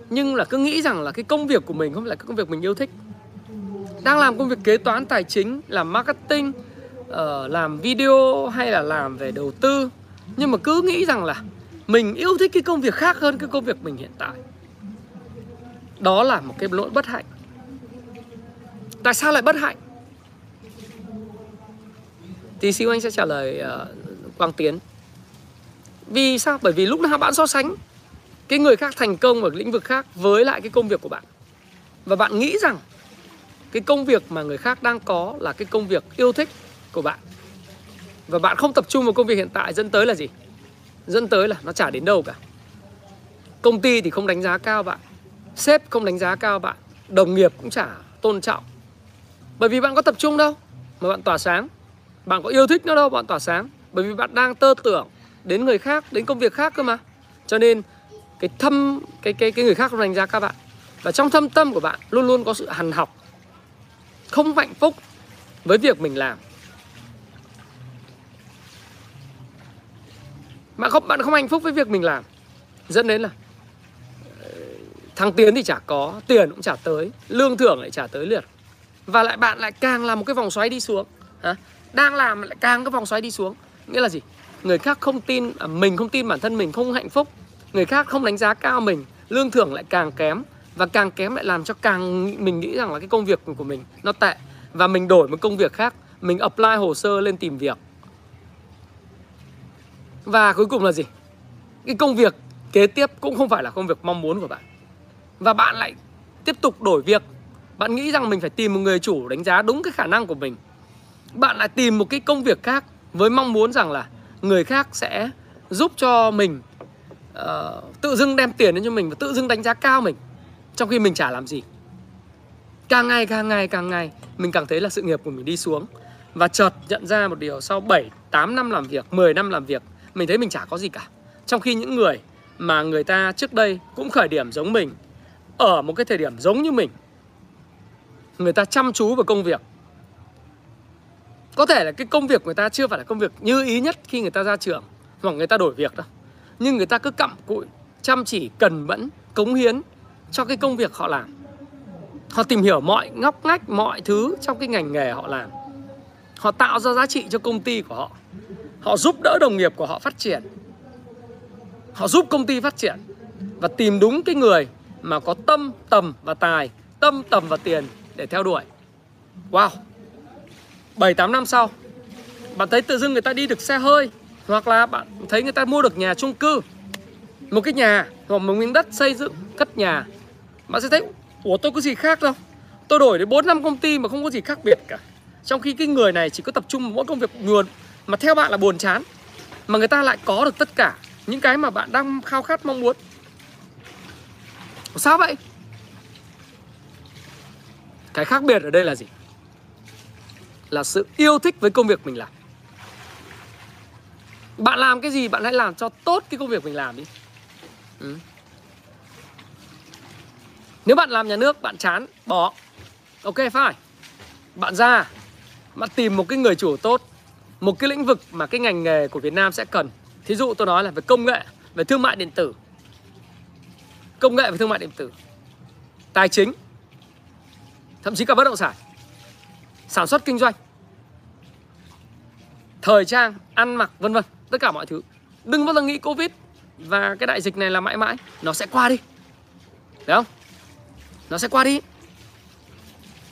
nhưng là cứ nghĩ rằng là cái công việc của mình không phải là cái công việc mình yêu thích đang làm công việc kế toán tài chính làm marketing uh, làm video hay là làm về đầu tư. Nhưng mà cứ nghĩ rằng là mình yêu thích cái công việc khác hơn cái công việc mình hiện tại. Đó là một cái lỗi bất hạnh. Tại sao lại bất hạnh? Thì xíu anh sẽ trả lời uh, quang tiến. Vì sao? Bởi vì lúc nào bạn so sánh cái người khác thành công ở lĩnh vực khác với lại cái công việc của bạn. Và bạn nghĩ rằng cái công việc mà người khác đang có là cái công việc yêu thích của bạn. Và bạn không tập trung vào công việc hiện tại dẫn tới là gì? Dẫn tới là nó chả đến đâu cả. Công ty thì không đánh giá cao bạn. Sếp không đánh giá cao bạn. Đồng nghiệp cũng chả tôn trọng. Bởi vì bạn có tập trung đâu mà bạn tỏa sáng. Bạn có yêu thích nó đâu bạn tỏa sáng. Bởi vì bạn đang tơ tưởng đến người khác, đến công việc khác cơ mà. Cho nên cái thâm, cái cái cái người khác không đánh giá các bạn. Và trong thâm tâm của bạn luôn luôn có sự hằn học không hạnh phúc với việc mình làm. Bạn không bạn không hạnh phúc với việc mình làm, dẫn đến là ờ, thăng tiến thì chả có, tiền cũng chả tới, lương thưởng lại chả tới liệt và lại bạn lại càng là một cái vòng xoáy đi xuống, hả? đang làm lại càng cái vòng xoáy đi xuống, nghĩa là gì? Người khác không tin à, mình không tin bản thân mình không hạnh phúc. Người khác không đánh giá cao mình, lương thưởng lại càng kém và càng kém lại làm cho càng mình nghĩ rằng là cái công việc của mình nó tệ. Và mình đổi một công việc khác mình apply hồ sơ lên tìm việc. Và cuối cùng là gì? Cái công việc kế tiếp cũng không phải là công việc mong muốn của bạn. Và bạn lại tiếp tục đổi việc. Bạn nghĩ rằng mình phải tìm một người chủ đánh giá đúng cái khả năng của mình. Bạn lại tìm một cái công việc khác với mong muốn rằng là người khác sẽ giúp cho mình uh, tự dưng đem tiền đến cho mình và tự dưng đánh giá cao mình trong khi mình chả làm gì. Càng ngày càng ngày càng ngày mình càng thấy là sự nghiệp của mình đi xuống. Và chợt nhận ra một điều sau 7, 8 năm làm việc, 10 năm làm việc mình thấy mình chả có gì cả. Trong khi những người mà người ta trước đây cũng khởi điểm giống mình ở một cái thời điểm giống như mình người ta chăm chú vào công việc. Có thể là cái công việc người ta chưa phải là công việc như ý nhất khi người ta ra trường hoặc người ta đổi việc đâu. Nhưng người ta cứ cặm cụi chăm chỉ cần mẫn cống hiến cho cái công việc họ làm. Họ tìm hiểu mọi ngóc ngách, mọi thứ trong cái ngành nghề họ làm. Họ tạo ra giá trị cho công ty của họ. Họ giúp đỡ đồng nghiệp của họ phát triển. Họ giúp công ty phát triển và tìm đúng cái người mà có tâm, tầm và tài, tâm, tầm và tiền để theo đuổi. Wow! 7 8 năm sau, bạn thấy tự dưng người ta đi được xe hơi hoặc là bạn thấy người ta mua được nhà chung cư. Một cái nhà hoặc một miếng đất xây dựng, cất nhà bạn sẽ thấy, ủa, tôi có gì khác đâu. Tôi đổi đến 4 năm công ty mà không có gì khác biệt cả. Trong khi cái người này chỉ có tập trung mỗi công việc nguồn, mà theo bạn là buồn chán, mà người ta lại có được tất cả những cái mà bạn đang khao khát mong muốn. Sao vậy? Cái khác biệt ở đây là gì? Là sự yêu thích với công việc mình làm. Bạn làm cái gì bạn hãy làm cho tốt cái công việc mình làm đi. Ừ nếu bạn làm nhà nước, bạn chán, bỏ. Ok phải bạn ra, bạn tìm một cái người chủ tốt, một cái lĩnh vực mà cái ngành nghề của Việt Nam sẽ cần. Thí dụ tôi nói là về công nghệ, về thương mại điện tử. Công nghệ về thương mại điện tử. Tài chính. Thậm chí cả bất động sản. Sản xuất, kinh doanh. Thời trang, ăn mặc, vân vân. Tất cả mọi thứ. Đừng bao giờ nghĩ covid và cái đại dịch này là mãi mãi. Nó sẽ qua đi. Đấy không? Nó sẽ qua đi.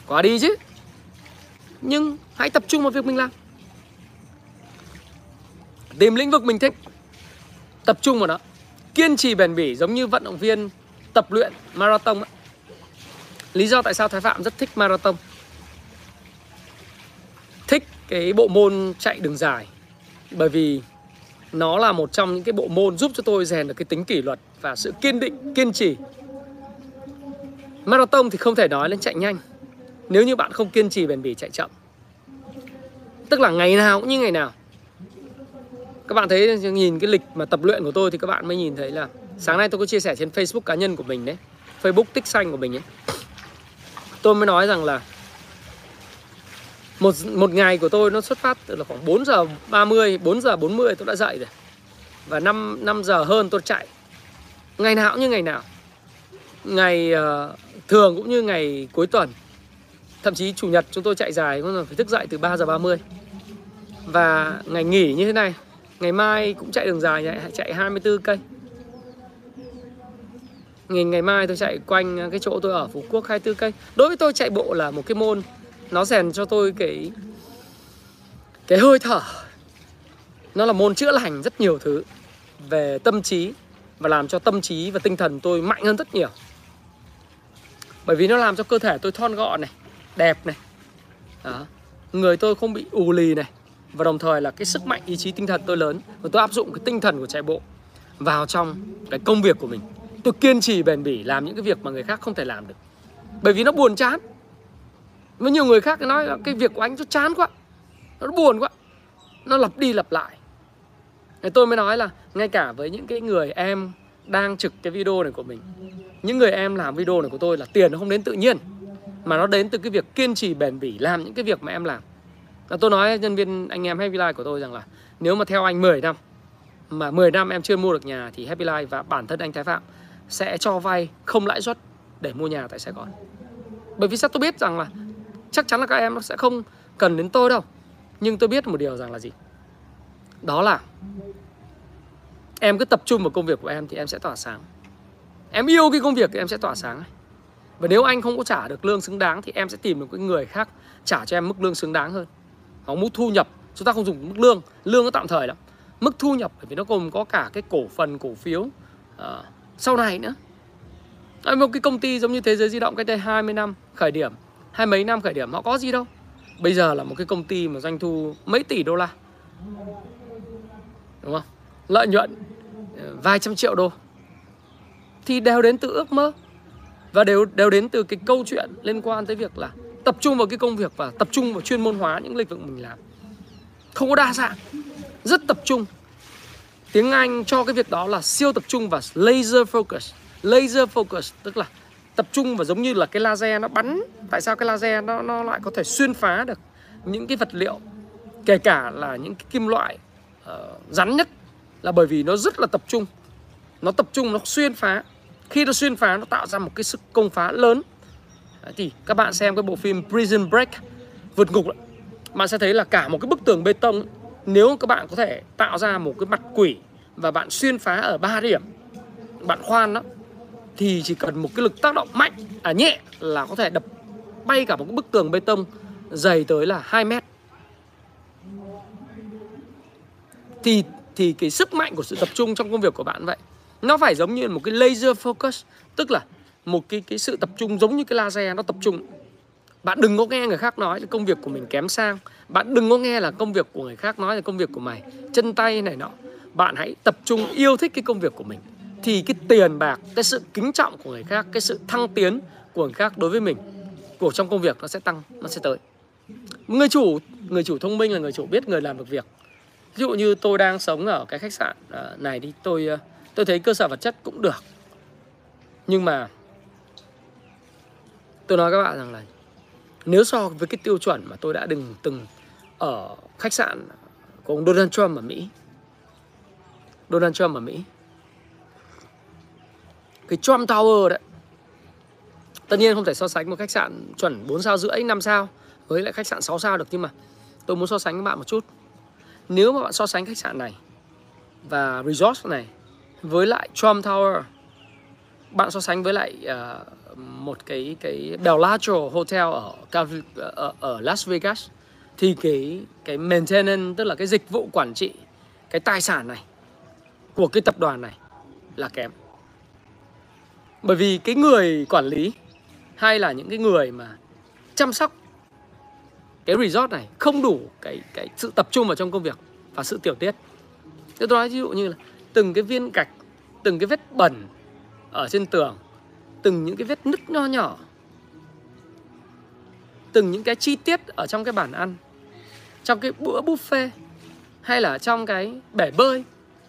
Qua đi chứ. Nhưng hãy tập trung vào việc mình làm. Tìm lĩnh vực mình thích. Tập trung vào nó. Kiên trì bền bỉ giống như vận động viên tập luyện marathon ấy. lý do tại sao thái phạm rất thích marathon. Thích cái bộ môn chạy đường dài. Bởi vì nó là một trong những cái bộ môn giúp cho tôi rèn được cái tính kỷ luật và sự kiên định, kiên trì marathon thì không thể nói lên chạy nhanh nếu như bạn không kiên trì bền bỉ chạy chậm tức là ngày nào cũng như ngày nào các bạn thấy nhìn cái lịch mà tập luyện của tôi thì các bạn mới nhìn thấy là sáng nay tôi có chia sẻ trên Facebook cá nhân của mình đấy Facebook tích xanh của mình ấy tôi mới nói rằng là một một ngày của tôi nó xuất phát từ là khoảng 4 giờ 30, 4 giờ 40 tôi đã dậy rồi. Và 5 5 giờ hơn tôi chạy. Ngày nào cũng như ngày nào. Ngày uh, thường cũng như ngày cuối tuần. Thậm chí chủ nhật chúng tôi chạy dài cũng phải thức dậy từ 3 giờ 30. Và ngày nghỉ như thế này, ngày mai cũng chạy đường dài chạy 24 cây. Ngày ngày mai tôi chạy quanh cái chỗ tôi ở Phú Quốc 24 cây. Đối với tôi chạy bộ là một cái môn nó rèn cho tôi cái cái hơi thở nó là môn chữa lành rất nhiều thứ về tâm trí và làm cho tâm trí và tinh thần tôi mạnh hơn rất nhiều bởi vì nó làm cho cơ thể tôi thon gọn này, đẹp này. Đó. người tôi không bị ù lì này. Và đồng thời là cái sức mạnh, ý chí tinh thần tôi lớn. Và tôi áp dụng cái tinh thần của chạy bộ vào trong cái công việc của mình. Tôi kiên trì bền bỉ làm những cái việc mà người khác không thể làm được. Bởi vì nó buồn chán. Với nhiều người khác nói là cái việc của anh nó chán quá. Nó buồn quá. Nó lặp đi lặp lại. Thì tôi mới nói là ngay cả với những cái người em đang trực cái video này của mình. Những người em làm video này của tôi là tiền nó không đến tự nhiên, Mà nó đến từ cái việc kiên trì bền bỉ làm những cái việc mà em làm. Và Tôi nói nhân viên, anh em Happy Life của tôi rằng là Nếu mà theo anh 10 năm, Mà 10 năm em chưa mua được nhà Thì Happy Life và bản thân anh Thái Phạm Sẽ cho vay không lãi suất để mua nhà tại Sài Gòn. Bởi vì sao tôi biết rằng là chắc chắn là các em nó sẽ không cần đến tôi đâu. Nhưng tôi biết một điều rằng là gì? Đó là em cứ tập trung vào công việc của em thì em sẽ tỏa sáng. Em yêu cái công việc thì em sẽ tỏa sáng và nếu anh không có trả được lương xứng đáng thì em sẽ tìm được cái người khác trả cho em mức lương xứng đáng hơn. Hoặc mức thu nhập chúng ta không dùng mức lương lương nó tạm thời lắm. Mức thu nhập bởi vì nó gồm có cả cái cổ phần cổ phiếu. Uh, sau này nữa. Một cái công ty giống như thế giới di động cách đây 20 năm khởi điểm hai mấy năm khởi điểm họ có gì đâu. Bây giờ là một cái công ty mà doanh thu mấy tỷ đô la. Đúng không? Lợi nhuận vài trăm triệu đô. Thì đều đến từ ước mơ. Và đều đều đến từ cái câu chuyện liên quan tới việc là tập trung vào cái công việc và tập trung vào chuyên môn hóa những lĩnh vực mình làm. Không có đa dạng rất tập trung. Tiếng anh cho cái việc đó là siêu tập trung và laser focus. Laser focus tức là tập trung và giống như là cái laser nó bắn. Tại sao cái laser nó nó lại có thể xuyên phá được những cái vật liệu kể cả là những cái kim loại uh, rắn nhất là bởi vì nó rất là tập trung. Nó tập trung nó xuyên phá. Khi nó xuyên phá nó tạo ra một cái sức công phá lớn. Đấy, thì các bạn xem cái bộ phim Prison Break vượt ngục bạn sẽ thấy là cả một cái bức tường bê tông nếu các bạn có thể tạo ra một cái mặt quỷ và bạn xuyên phá ở ba điểm bạn khoan đó thì chỉ cần một cái lực tác động mạnh à nhẹ là có thể đập bay cả một cái bức tường bê tông dày tới là 2 mét. Thì thì cái sức mạnh của sự tập trung trong công việc của bạn vậy, nó phải giống như một cái laser focus, tức là một cái cái sự tập trung giống như cái laser nó tập trung. Bạn đừng có nghe người khác nói là công việc của mình kém sang, bạn đừng có nghe là công việc của người khác nói là công việc của mày, chân tay này nọ. Bạn hãy tập trung yêu thích cái công việc của mình, thì cái tiền bạc, cái sự kính trọng của người khác, cái sự thăng tiến của người khác đối với mình, của trong công việc nó sẽ tăng, nó sẽ tới. Người chủ người chủ thông minh là người chủ biết người làm được việc ví dụ như tôi đang sống ở cái khách sạn à, này đi, tôi à, tôi thấy cơ sở vật chất cũng được. Nhưng mà tôi nói các bạn rằng là nếu so với cái tiêu chuẩn mà tôi đã từng từng ở khách sạn của ông Donald Trump ở Mỹ, Donald Trump ở Mỹ, cái Trump Tower đấy, tất nhiên không thể so sánh một khách sạn chuẩn 4 sao rưỡi 5 sao với lại khách sạn 6 sao được, nhưng mà tôi muốn so sánh với bạn một chút nếu mà bạn so sánh khách sạn này và resort này với lại Trump Tower bạn so sánh với lại uh, một cái cái Bellagio Hotel ở, ở ờ, ờ, ở Las Vegas thì cái cái maintenance tức là cái dịch vụ quản trị cái tài sản này của cái tập đoàn này là kém. Bởi vì cái người quản lý hay là những cái người mà chăm sóc cái resort này không đủ cái cái sự tập trung vào trong công việc và sự tiểu tiết. Tôi nói ví dụ như là từng cái viên gạch, từng cái vết bẩn ở trên tường, từng những cái vết nứt nho nhỏ, từng những cái chi tiết ở trong cái bàn ăn, trong cái bữa buffet hay là trong cái bể bơi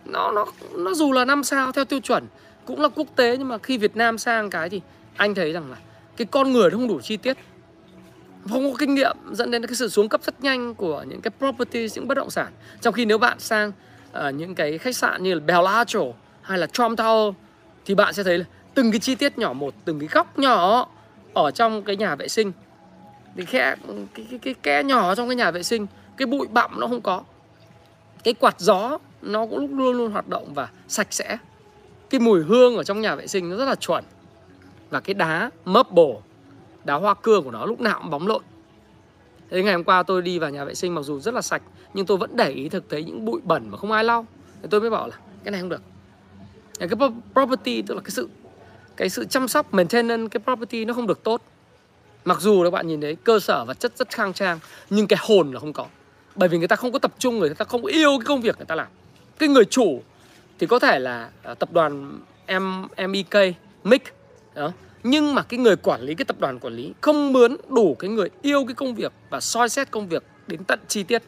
nó nó nó dù là năm sao theo tiêu chuẩn cũng là quốc tế nhưng mà khi Việt Nam sang cái thì anh thấy rằng là cái con người nó không đủ chi tiết không có kinh nghiệm dẫn đến cái sự xuống cấp rất nhanh của những cái property những bất động sản. Trong khi nếu bạn sang uh, những cái khách sạn như là Bellagio hay là Trump Tower thì bạn sẽ thấy là từng cái chi tiết nhỏ một từng cái góc nhỏ ở trong cái nhà vệ sinh thì khe cái cái cái kẽ nhỏ trong cái nhà vệ sinh cái bụi bặm nó không có. Cái quạt gió nó cũng lúc luôn luôn hoạt động và sạch sẽ. Cái mùi hương ở trong nhà vệ sinh nó rất là chuẩn. Và cái đá marble đá hoa cương của nó lúc nào cũng bóng lộn. Thế ngày hôm qua tôi đi vào nhà vệ sinh mặc dù rất là sạch, nhưng tôi vẫn để ý thực thấy những bụi bẩn mà không ai lau. Thì tôi mới bảo là, cái này không được. Cái property, tức là cái sự cái sự chăm sóc, maintenance cái property nó không được tốt. Mặc dù các bạn nhìn thấy cơ sở vật chất rất khang trang, nhưng cái hồn là không có. Bởi vì người ta không có tập trung, người ta không yêu cái công việc người ta làm. Cái người chủ thì có thể là à, tập đoàn M MEK MIC đó nhưng mà cái người quản lý, cái tập đoàn quản lý không mướn đủ cái người yêu cái công việc và soi xét công việc đến tận chi tiết.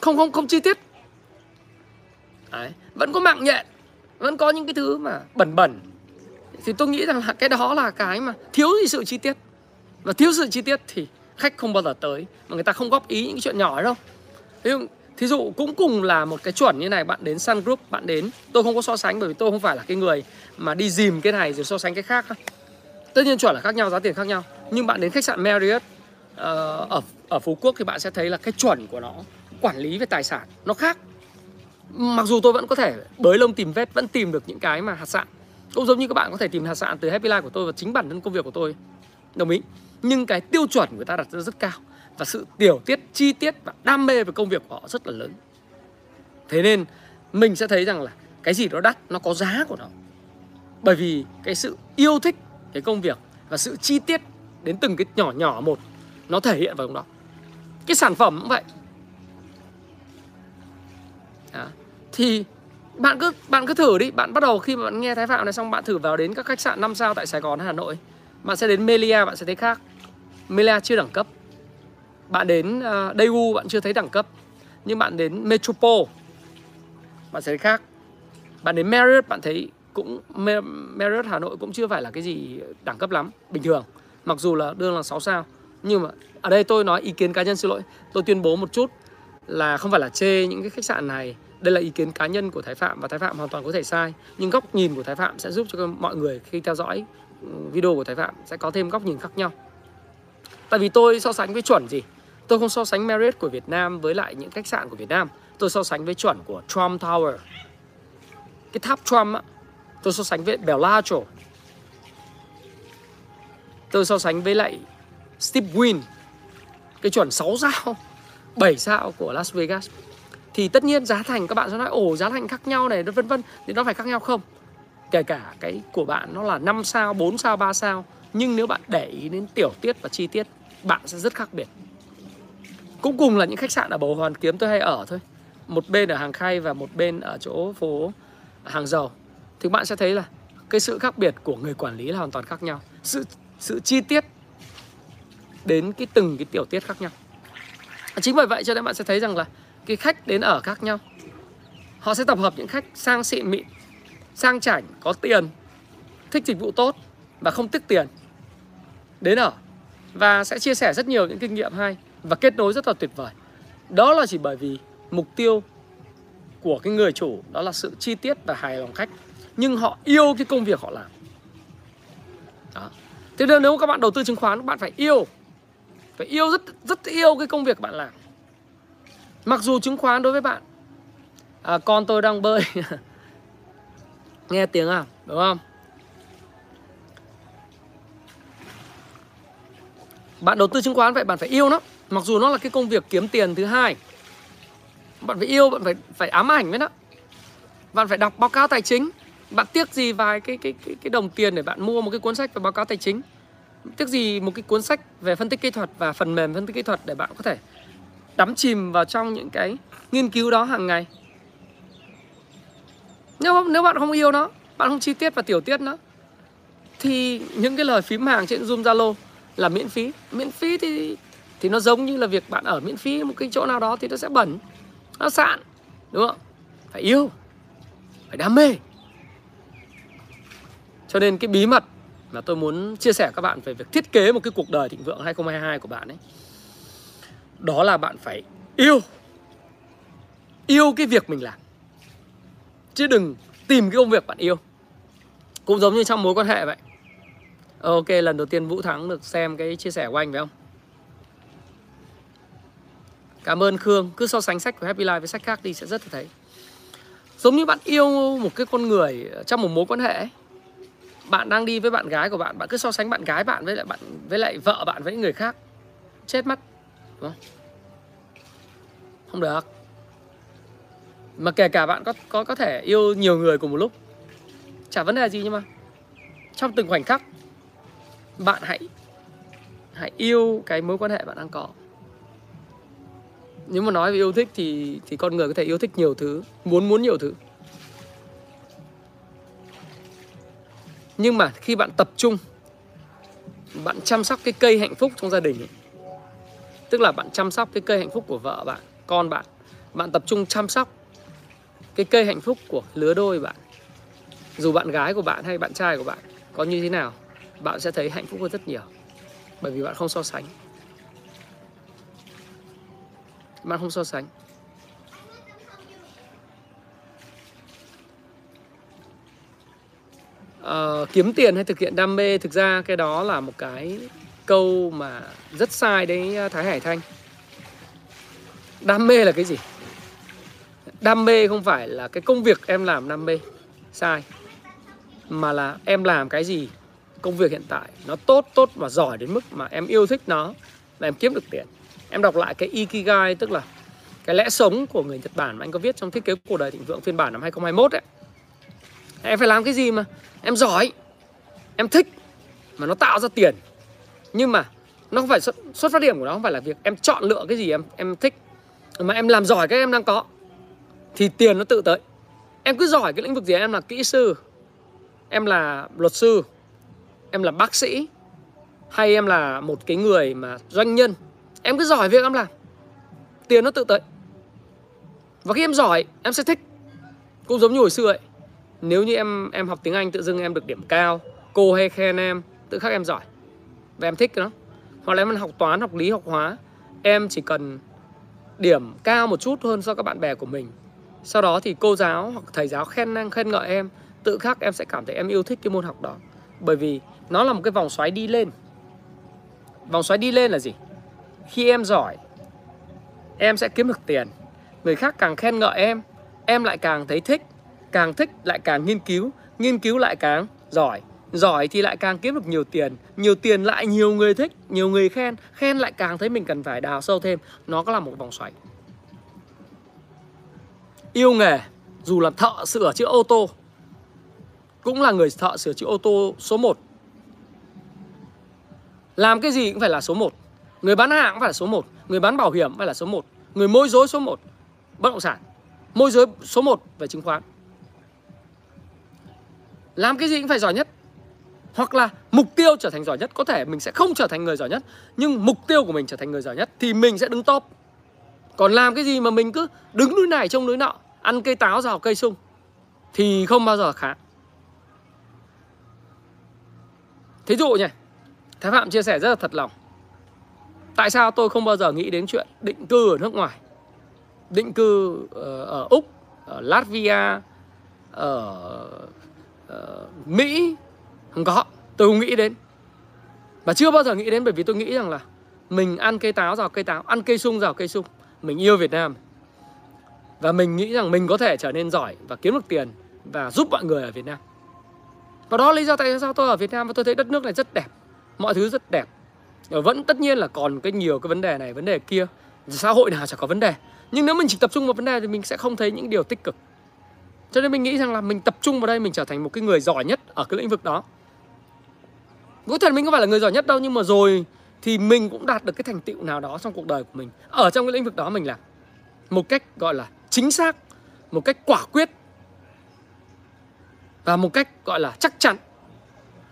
Không không không chi tiết. Đấy. vẫn có mạng nhện, vẫn có những cái thứ mà bẩn bẩn. Thì tôi nghĩ rằng là cái đó là cái mà thiếu gì sự chi tiết. Và thiếu sự chi tiết thì khách không bao giờ tới, mà người ta không góp ý những cái chuyện nhỏ đâu. Ví dụ thí dụ cũng cùng là một cái chuẩn như này bạn đến Sun Group bạn đến. Tôi không có so sánh bởi vì tôi không phải là cái người mà đi dìm cái này rồi so sánh cái khác tất nhiên chuẩn là khác nhau giá tiền khác nhau. Nhưng bạn đến khách sạn Marriott uh, ở ở Phú Quốc thì bạn sẽ thấy là cái chuẩn của nó quản lý về tài sản nó khác. Mặc dù tôi vẫn có thể bới lông tìm vết vẫn tìm được những cái mà hạt sạn. Cũng giống như các bạn có thể tìm hạt sạn từ Happy Life của tôi và chính bản thân công việc của tôi. Đồng ý? Nhưng cái tiêu chuẩn người ta đặt ra rất cao và sự tiểu tiết, chi tiết và đam mê về công việc của họ rất là lớn. Thế nên mình sẽ thấy rằng là cái gì đó đắt, nó có giá của nó. Bởi vì cái sự yêu thích cái công việc và sự chi tiết đến từng cái nhỏ nhỏ một, nó thể hiện vào trong đó. Cái sản phẩm cũng vậy. Đó. thì bạn cứ bạn cứ thử đi. Bạn bắt đầu khi mà bạn nghe thái phạm này xong, bạn thử vào đến các khách sạn 5 sao tại sài gòn hà nội. Bạn sẽ đến melia, bạn sẽ thấy khác. Melia chưa đẳng cấp bạn đến ờ, uh, Daewoo bạn chưa thấy đẳng cấp nhưng bạn đến Metropole bạn sẽ thấy khác. Bạn đến Marriott bạn thấy cũng Marriott Hà Nội cũng chưa phải là cái gì đẳng cấp lắm bình thường. Mặc dù là đương là 6 sao nhưng mà ở đây tôi nói ý kiến cá nhân xin lỗi tôi tuyên bố một chút là không phải là chê những cái khách sạn này. Đây là ý kiến cá nhân của Thái Phạm và Thái Phạm hoàn toàn có thể sai nhưng góc nhìn của Thái Phạm sẽ giúp cho mọi người khi theo dõi ừ, video của Thái Phạm sẽ có thêm góc nhìn khác nhau. Tại vì tôi so sánh với chuẩn gì? Tôi không so sánh Marriott của Việt Nam với lại những khách sạn của Việt Nam. Tôi so sánh với chuẩn của Trump Tower. Cái tháp Trump á, tôi so sánh với Bellagio. Tôi so sánh với lại Steve Wynn. Cái chuẩn 6 sao 7 sao của Las Vegas. Thì tất nhiên giá thành các bạn sẽ nói, ồ, giá thành khác nhau này, vân vân. Thì nó phải khác nhau không? Kể cả cái của bạn nó là 5 sao 4 sao 3 sao. Nhưng nếu bạn để ý đến tiểu tiết và chi tiết, bạn sẽ rất khác biệt cũng cùng là những khách sạn ở bầu hoàn kiếm tôi hay ở thôi. Một bên ở hàng khay và một bên ở chỗ phố hàng dầu. Thì bạn sẽ thấy là cái sự khác biệt của người quản lý là hoàn toàn khác nhau. Sự sự chi tiết đến cái từng cái tiểu tiết khác nhau. Chính bởi vậy cho nên bạn sẽ thấy rằng là cái khách đến ở khác nhau. Họ sẽ tập hợp những khách sang xịn mịn, sang chảnh, có tiền, thích dịch vụ tốt và không tiếc tiền đến ở. Và sẽ chia sẻ rất nhiều những kinh nghiệm hay và kết nối rất là tuyệt vời. Đó là chỉ bởi vì mục tiêu của cái người chủ đó là sự chi tiết và hài lòng khách. Nhưng họ yêu cái công việc họ làm. Đó. thế nên nếu các bạn đầu tư chứng khoán các bạn phải yêu phải yêu rất rất yêu cái công việc bạn làm. Mặc dù chứng khoán đối với bạn à, con tôi đang bơi. Nghe tiếng à đúng không? Bạn đầu tư chứng khoán vậy bạn phải yêu nó mặc dù nó là cái công việc kiếm tiền thứ hai, bạn phải yêu, bạn phải phải ám ảnh với nó. Bạn phải đọc báo cáo tài chính. Bạn tiếc gì vài cái cái cái cái đồng tiền để bạn mua một cái cuốn sách về báo cáo tài chính? Tiếc gì một cái cuốn sách về phân tích kỹ thuật và phần mềm phân tích kỹ thuật để bạn có thể đắm chìm vào trong những cái nghiên cứu đó hàng ngày? Nếu nếu bạn không yêu nó, bạn không chi tiết và tiểu tiết nó, thì những cái lời phím hàng trên zoom, zalo là miễn phí. Miễn phí thì thì nó giống như là việc bạn ở miễn phí một cái chỗ nào đó thì nó sẽ bẩn, nó sạn, đúng không? Phải yêu, phải đam mê. Cho nên cái bí mật mà tôi muốn chia sẻ các bạn về việc thiết kế một cái cuộc đời thịnh vượng 2022 của bạn ấy, đó là bạn phải yêu yêu cái việc mình làm. Chứ đừng tìm cái công việc bạn yêu. Cũng giống như trong mối quan hệ vậy. Ok, lần đầu tiên vũ thắng được xem cái chia sẻ của anh phải không? Cảm ơn khương. Cứ so sánh sách của happy life với sách khác đi sẽ rất là thấy. Giống như bạn yêu một cái con người trong một mối quan hệ ấy. bạn đang đi với bạn gái của bạn bạn cứ so sánh bạn gái bạn với lại bạn, với lại vợ bạn với người khác. Chết mất đúng không? Không được. Mà kể cả bạn có có có thể yêu nhiều người cùng một lúc, chả vấn đề gì nhưng mà trong từng khoảnh khắc, bạn hãy hãy yêu cái mối quan hệ bạn đang có nếu mà nói về yêu thích thì thì con người có thể yêu thích nhiều thứ muốn muốn nhiều thứ. Nhưng mà khi bạn tập trung bạn chăm sóc cái cây hạnh phúc trong gia đình ấy, tức là bạn chăm sóc cái cây hạnh phúc của vợ bạn con bạn bạn tập trung chăm sóc cái cây hạnh phúc của lứa đôi bạn. Dù bạn gái của bạn hay bạn trai của bạn có như thế nào bạn sẽ thấy hạnh phúc hơn rất nhiều bởi vì bạn không so sánh bạn không so sánh. Uh, kiếm tiền hay thực hiện đam mê thực ra cái đó là một cái câu mà rất sai đấy ờ, Thái Hải Thanh. Đam mê là cái gì? Đam mê không phải là cái công việc em làm đam mê sai. Mà là em làm cái gì công việc hiện tại nó tốt tốt và giỏi đến mức mà em yêu thích nó là em kiếm được tiền em đọc lại cái ikigai tức là cái lẽ sống của người Nhật Bản mà anh có viết trong thiết kế cuộc đời thịnh vượng phiên bản năm 2021 ấy. Em phải làm cái gì mà em giỏi em thích mà nó tạo ra tiền. Nhưng mà nó không phải xuất, xuất phát điểm của nó không phải là việc em chọn lựa cái gì em em thích mà em làm giỏi cái em đang có. Thì tiền nó tự tới. Em cứ giỏi cái lĩnh vực gì em là kỹ sư em là luật sư em là bác sĩ hay em là một cái người mà doanh nhân em cứ giỏi việc em làm. Tiền nó tự tới. Và khi em giỏi, em sẽ thích. Cũng giống như hồi xưa ấy. Nếu như em em học tiếng anh tự dưng em được điểm cao, cô hay khen em, tự khắc em giỏi. Và em thích nó. Hoặc là em học toán, học lý, học hóa, em chỉ cần điểm cao một chút hơn so với các bạn bè của mình. Sau đó thì cô giáo hoặc thầy giáo khen năng khen ngợi em, tự khắc em sẽ cảm thấy em yêu thích cái môn học đó. Bởi vì nó là một cái vòng xoáy đi lên. Vòng xoáy đi lên là gì? Khi em giỏi, em sẽ kiếm được tiền. Người khác càng khen ngợi em em lại càng thấy thích. Càng thích lại càng nghiên cứu nghiên cứu lại càng giỏi. Giỏi thì lại càng kiếm được nhiều tiền. Nhiều tiền lại nhiều người thích, nhiều người khen. Khen lại càng thấy mình cần phải đào sâu thêm. Nó có là một vòng xoáy. Yêu nghề, dù là thợ sửa chữa ô tô, cũng là người thợ sửa chữa ô tô số 1 làm cái gì cũng phải là số 1 người bán hàng cũng phải là số 1 người bán bảo hiểm phải là số 1 người môi giới số 1 bất động sản. Môi giới số 1 về chứng khoán. Làm cái gì cũng phải giỏi nhất. Hoặc là mục tiêu trở thành giỏi nhất, có thể mình sẽ không trở thành người giỏi nhất, nhưng mục tiêu của mình trở thành người giỏi nhất thì mình sẽ đứng top. Còn làm cái gì mà mình cứ đứng núi này trông núi nọ, ăn cây táo rào cây sung, thì không bao giờ khá. Thí dụ nhỉ, thái phạm chia sẻ rất là thật lòng tại sao tôi không bao giờ nghĩ đến chuyện định cư ở nước ngoài? Định cư ờ, ở, úc ở latvia ở, ở mỹ không có. Tôi không nghĩ đến. Và chưa bao giờ nghĩ đến bởi vì tôi nghĩ rằng là mình ăn cây táo rào cây táo ăn cây sung rào cây sung. Mình yêu Việt Nam. Và mình nghĩ rằng mình có thể trở nên giỏi và kiếm được tiền và giúp mọi người ở Việt Nam. Và đó là lý do tại sao tôi ở Việt Nam và tôi thấy đất nước này rất đẹp. Mọi thứ rất đẹp. Ờ, vẫn tất nhiên là còn cái nhiều cái vấn đề này, vấn đề kia. Xã hội nào chả có vấn đề. Nhưng nếu mình chỉ tập trung vào vấn đề thì mình sẽ không thấy những điều tích cực. Cho nên mình nghĩ rằng là mình tập trung vào đây mình trở thành một cái người giỏi nhất ở cái lĩnh vực đó. Có thể mình không phải là người giỏi nhất đâu, nhưng mà rồi thì mình cũng đạt được cái thành tựu nào đó trong cuộc đời của mình. Ở trong cái lĩnh vực đó mình làm một cách gọi là chính xác, một cách quả quyết và một cách gọi là chắc chắn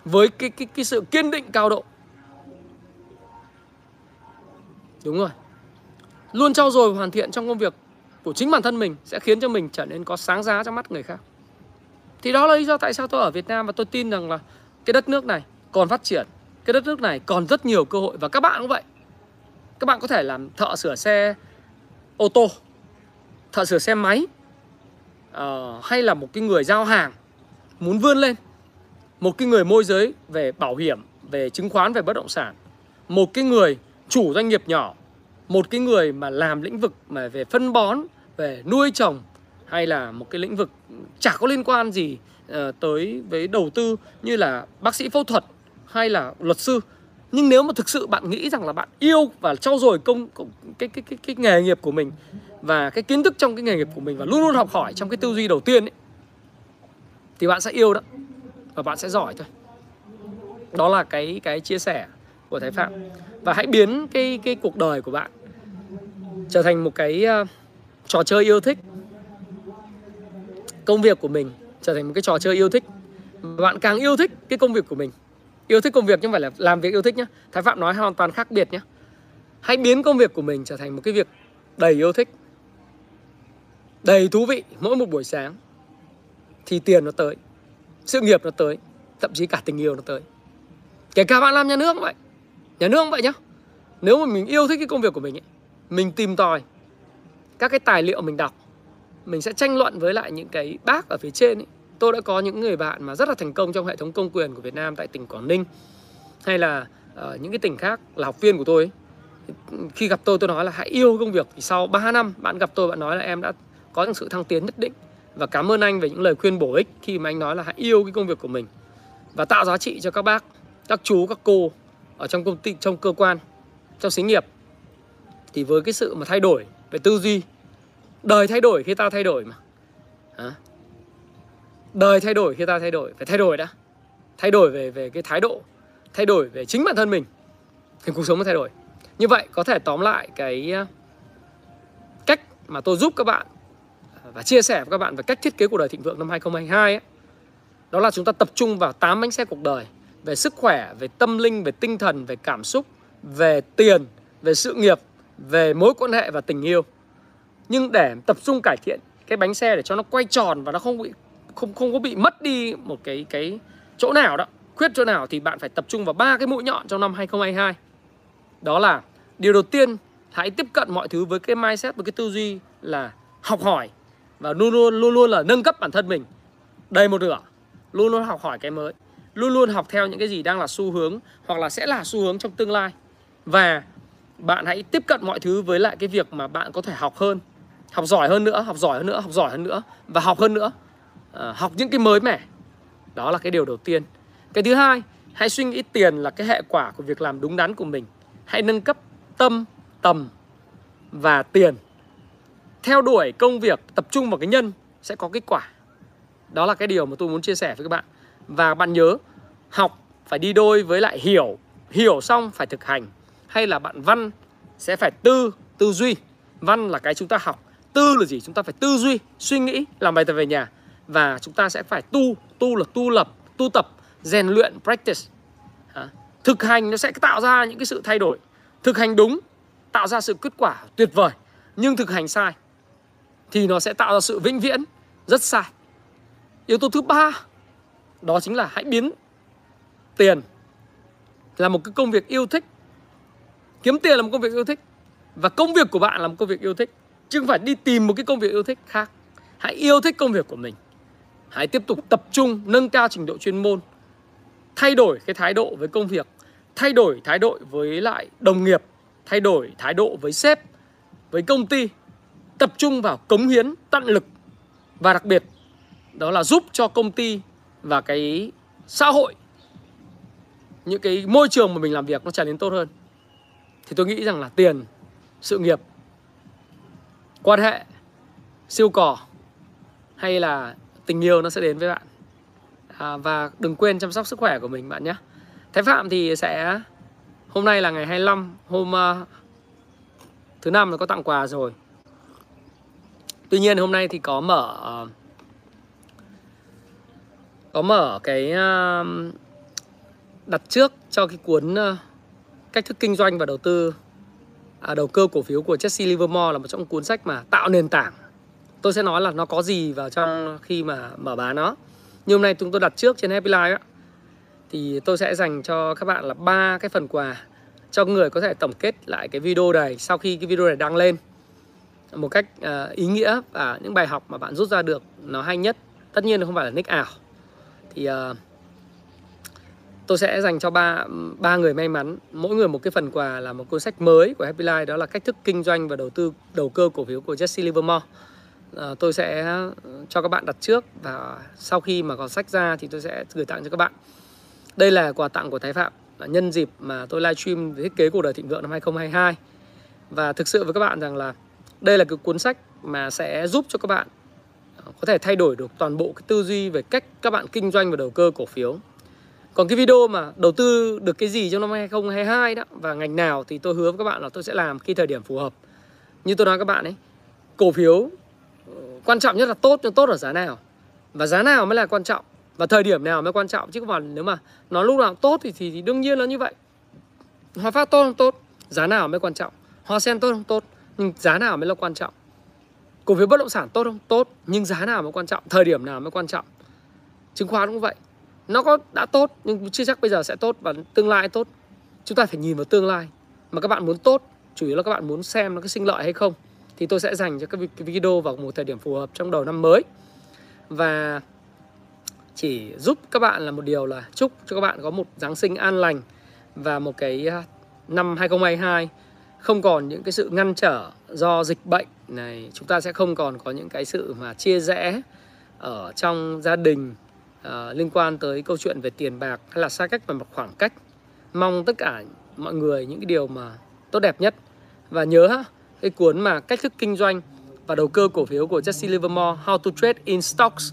với cái cái cái sự kiên định cao độ. Đúng rồi. Luôn trau dồi và hoàn thiện trong công việc của chính bản thân mình sẽ khiến cho mình trở nên có sáng giá trong mắt người khác. Thì đó là lý do tại sao tôi ở Việt Nam và tôi tin rằng là cái đất nước này còn phát triển cái đất nước này còn rất nhiều cơ hội và các bạn cũng vậy. Các bạn có thể làm thợ sửa xe ô tô thợ sửa xe máy uh, hay là một cái người giao hàng muốn vươn lên một cái người môi giới về bảo hiểm về chứng khoán về bất động sản một cái người chủ doanh nghiệp nhỏ một cái người mà làm lĩnh vực mà về phân bón về nuôi trồng hay là một cái lĩnh vực chả có liên quan gì ờ, tới với đầu tư như là bác sĩ phẫu thuật hay là luật sư. Nhưng nếu mà thực sự bạn nghĩ rằng là bạn yêu và trau dồi công, công cái, cái cái cái nghề nghiệp của mình và cái kiến thức trong cái nghề nghiệp của mình và luôn luôn học hỏi trong cái tư duy đầu tiên ấy, thì bạn sẽ yêu đó và bạn sẽ giỏi thôi. Đó là cái cái chia sẻ của thái phạm và hãy biến cái cái cuộc đời của bạn trở thành một cái uh, trò chơi yêu thích. Công việc của mình trở thành một cái trò chơi yêu thích. Bạn càng yêu thích cái công việc của mình. Yêu thích công việc chứ không phải là làm việc yêu thích nhé thái phạm nói hoàn toàn khác biệt nhé hãy biến công việc của mình trở thành một cái việc đầy yêu thích. Đầy thú vị mỗi một buổi sáng. Thì tiền nó tới sự nghiệp nó tới thậm chí cả tình yêu nó tới. Kể cả bạn làm nhà nước cũng vậy nhà nước cũng vậy nhá nếu mà mình yêu thích cái công việc của mình ấy, mình tìm tòi các cái tài liệu mình đọc mình sẽ tranh luận với lại những cái bác ở phía trên ấy. tôi đã có những người bạn mà rất là thành công trong hệ thống công quyền của Việt Nam tại tỉnh Quảng Ninh hay là ở những cái tỉnh khác là học viên của tôi ấy. khi gặp tôi tôi nói là hãy yêu công việc thì sau 3 năm bạn gặp tôi bạn nói là em đã có những sự thăng tiến nhất định và cảm ơn anh về những lời khuyên bổ ích khi mà anh nói là hãy yêu cái công việc của mình và tạo giá trị cho các bác các chú các cô ở trong công ty trong cơ quan trong xí nghiệp thì với cái sự mà thay đổi về tư duy đời thay đổi khi ta thay đổi mà. À. đời thay đổi khi ta thay đổi phải thay đổi đã. Thay đổi về về cái thái độ thay đổi về chính bản thân mình thì cuộc sống mới thay đổi. Như vậy có thể tóm lại cái ờ, cách mà tôi giúp các bạn ờ, và chia sẻ với các bạn về cách thiết kế cuộc đời thịnh vượng năm 2022 ấy, đó là chúng ta tập trung vào 8 bánh xe cuộc đời về sức khỏe, về tâm linh, về tinh thần, về cảm xúc, về tiền, về sự nghiệp, về mối quan hệ và tình yêu. Nhưng để tập trung cải thiện cái bánh xe để cho nó quay tròn và nó không bị không không có bị mất đi một cái cái chỗ nào đó, khuyết chỗ nào thì bạn phải tập trung vào ba cái mũi nhọn trong năm 2022. Đó là điều đầu tiên hãy tiếp cận mọi thứ với cái mindset với cái tư duy là học hỏi và luôn luôn luôn luôn là nâng cấp bản thân mình đầy một nửa luôn luôn học hỏi cái mới luôn luôn học theo những cái gì đang là xu hướng hoặc là sẽ là xu hướng trong tương lai. Và bạn hãy tiếp cận mọi thứ với lại cái việc mà bạn có thể học hơn học giỏi hơn nữa học giỏi hơn nữa học giỏi hơn nữa và học hơn nữa. À, học những cái mới mẻ. Đó là cái điều đầu tiên. Cái thứ hai hãy suy nghĩ tiền là cái hệ quả của việc làm đúng đắn của mình. Hãy nâng cấp tâm tầm và tiền. Theo đuổi công việc tập trung vào cái nhân sẽ có kết quả. Đó là cái điều mà tôi muốn chia sẻ với các bạn. Và bạn nhớ học, phải đi đôi với lại hiểu hiểu xong phải thực hành. Hay là bạn văn sẽ phải tư tư duy. Văn là cái chúng ta học, tư là gì? Chúng ta phải tư duy, suy nghĩ, làm bài tập về nhà. Và chúng ta sẽ phải tu tu là tu lập, tu tập, rèn luyện, practice. Thực hành nó sẽ tạo ra những cái sự thay đổi. Thực hành đúng, tạo ra sự kết quả tuyệt vời. Nhưng thực hành sai, thì nó sẽ tạo ra sự vĩnh viễn, rất sai. Yếu tố thứ ba, đó chính là hãy biến tiền là một cái công việc yêu thích. Kiếm tiền là một công việc yêu thích và công việc của bạn là một công việc yêu thích, chứ không phải đi tìm một cái công việc yêu thích khác. Hãy yêu thích công việc của mình. Hãy tiếp tục tập trung, nâng cao trình độ chuyên môn. Thay đổi cái thái độ với công việc. Thay đổi thái độ với lại đồng nghiệp. Thay đổi thái độ với sếp, với công ty. Tập trung vào cống hiến, tận lực. Và đặc biệt, đó là giúp cho công ty và cái xã hội những cái môi trường mà mình làm việc nó trở nên tốt hơn. Thì tôi nghĩ rằng là tiền sự nghiệp quan hệ siêu cò hay là tình yêu nó sẽ đến với bạn. À, và đừng quên chăm sóc sức khỏe của mình bạn nhé. Thái Phạm thì sẽ hôm nay là ngày 25 hôm uh, thứ năm là có tặng quà rồi. Tuy nhiên hôm nay thì có mở uh, có mở cái uh, đặt trước cho cái cuốn ờ, cách thức kinh doanh và đầu tư à, đầu cơ cổ phiếu của Jesse Livermore là một trong cuốn sách mà tạo nền tảng. Tôi sẽ nói là nó có gì vào trong khi mà mở bán nó. Như hôm nay chúng tôi đặt trước trên Happy Life á thì tôi sẽ dành cho các bạn là ba cái phần quà cho người có thể tổng kết lại cái video này sau khi cái video này đăng lên. Một cách uh, ý nghĩa và những bài học mà bạn rút ra được nó hay nhất. Tất nhiên không phải là nick ảo. Thì uh, tôi sẽ dành cho ba ba người may mắn. Mỗi người một cái phần quà là một cuốn sách mới của Happy Life đó là cách thức kinh doanh và đầu tư đầu cơ cổ phiếu của Jesse Livermore. À, tôi sẽ ờ, cho các bạn đặt trước và sau khi mà có sách ra thì tôi sẽ gửi tặng cho các bạn. Đây là quà tặng của Thái Phạm nhân dịp mà tôi livestream thiết kế cuộc đời thịnh vượng năm 2022 và thực sự với các bạn rằng là đây là cái cuốn sách mà sẽ giúp cho các bạn ờ, có thể thay đổi được toàn bộ cái tư duy về cách các bạn kinh doanh và đầu cơ cổ phiếu còn cái video mà đầu tư được cái gì trong năm 2022 đó và ngành nào thì tôi hứa với các bạn là tôi sẽ làm khi thời điểm phù hợp. Như tôi nói các bạn ấy, cổ phiếu ờ, quan trọng nhất là tốt nhưng tốt ở giá nào. Và giá nào mới là quan trọng và thời điểm nào mới quan trọng chứ không phải nếu mà nó lúc nào tốt thì, thì, thì đương nhiên là như vậy. Hòa Phát tốt không tốt, giá nào mới quan trọng. Hoa Sen tốt không tốt, nhưng giá nào mới là quan trọng. Cổ phiếu bất động sản tốt không? Tốt, nhưng giá nào mới quan trọng, thời điểm nào mới quan trọng. Chứng khoán cũng vậy nó có đã tốt, nhưng chưa chắc bây giờ sẽ tốt và tương lai tốt. Chúng ta phải nhìn vào tương lai. Mà các bạn muốn tốt, chủ yếu là các bạn muốn xem nó có sinh lợi hay không, thì tôi sẽ dành cho các video vào một thời điểm phù hợp trong đầu năm mới. Và chỉ giúp các bạn là một điều là chúc cho các bạn có một Giáng sinh an lành và một cái à, năm 2022 không còn những cái sự ngăn trở do dịch bệnh này. Chúng ta sẽ không còn có những cái sự mà chia rẽ ở trong gia đình uh, liên quan tới câu chuyện về tiền bạc hay là xa cách về một khoảng cách. Mong tất cả mọi người những cái điều mà tốt đẹp nhất. Và nhớ cái cuốn mà cách thức kinh doanh và đầu cơ cổ phiếu của Jesse Livermore How to Trade in Stocks.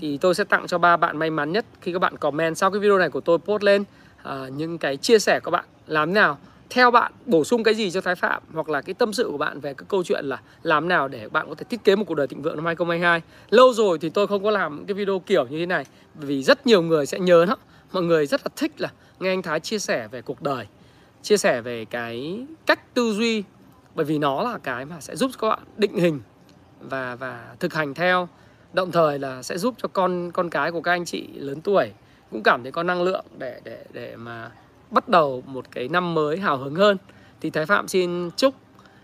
Thì tôi sẽ tặng cho ba bạn may mắn nhất khi các bạn comment sau cái video này của tôi post lên. Uh, những cái chia sẻ của bạn làm thế nào? Theo bạn bổ sung cái gì cho Thái Phạm hoặc là cái tâm sự của bạn về cái câu chuyện là làm nào để bạn có thể thiết kế một cuộc đời thịnh vượng năm 2022. Lâu rồi thì tôi không có làm cái video kiểu như thế này vì rất nhiều người sẽ nhớ nó. Mọi người rất là thích là nghe anh Thái chia sẻ về cuộc đời, chia sẻ về cái cách tư duy bởi vì nó là cái mà sẽ giúp các bạn định hình và và thực hành theo đồng thời là sẽ giúp cho con con cái của các anh chị lớn tuổi cũng cảm thấy có năng lượng để để để mà bắt đầu một cái năm mới hào hứng hơn. Thì Thái Phạm xin chúc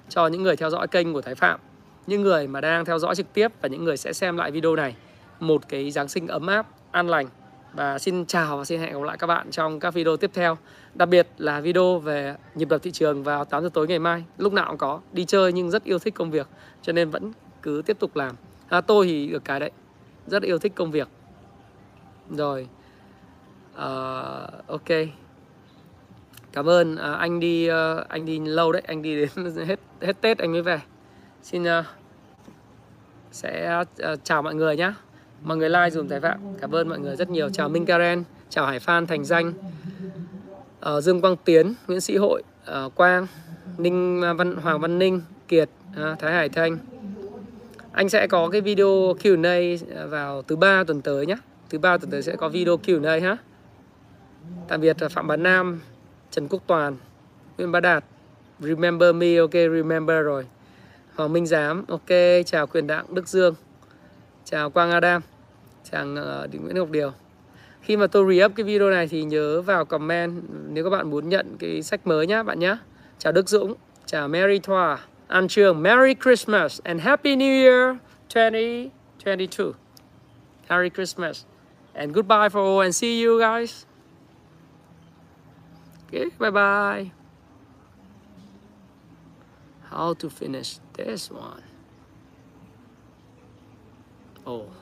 cho những người theo dõi kênh của Thái Phạm những người mà đang theo dõi trực tiếp và những người sẽ xem lại video này một cái Giáng sinh ấm áp, an lành. Và xin chào và xin hẹn gặp lại các bạn trong các video tiếp theo. Đặc biệt là video về nhịp đập thị trường vào 8 giờ tối ngày mai. Lúc nào cũng có, đi chơi nhưng rất yêu thích công việc Cho nên vẫn cứ tiếp tục làm. À, Tôi thì được cái đấy, rất yêu thích công việc. Rồi, uh, ok cảm ơn à, anh đi uh, anh đi lâu đấy anh đi đến hết hết tết anh mới về. Xin uh, sẽ uh, chào mọi người nhé mọi người like dùm thái phạm. Cảm ơn mọi người rất nhiều. Chào minh karen chào hải phan thành danh uh, dương quang tiến nguyễn sĩ hội uh, quang ninh văn hoàng văn ninh kiệt uh, thái hải thanh. Anh sẽ có cái video Q&A vào thứ ba tuần tới nhé thứ ba tuần tới sẽ có video Q&A ha. Tạm biệt phạm bán nam. Trần Quốc Toàn Nguyễn Bá Đạt. Remember me, ok, remember rồi. Hoàng Minh Giám, ok, chào Quyền Đặng Đức Dương. Chào Quang Adam Chào uh, Nguyễn Ngọc Điều. Khi mà tôi re-up cái video này thì nhớ vào comment Nếu các bạn muốn nhận cái sách mới nhá bạn nhá. Chào Đức Dũng, chào Mary Thoa An Trường, Merry Christmas and Happy New Year 2022 Merry Christmas and goodbye for all and see you guys. Okay, bye bye. How to finish this one? Oh.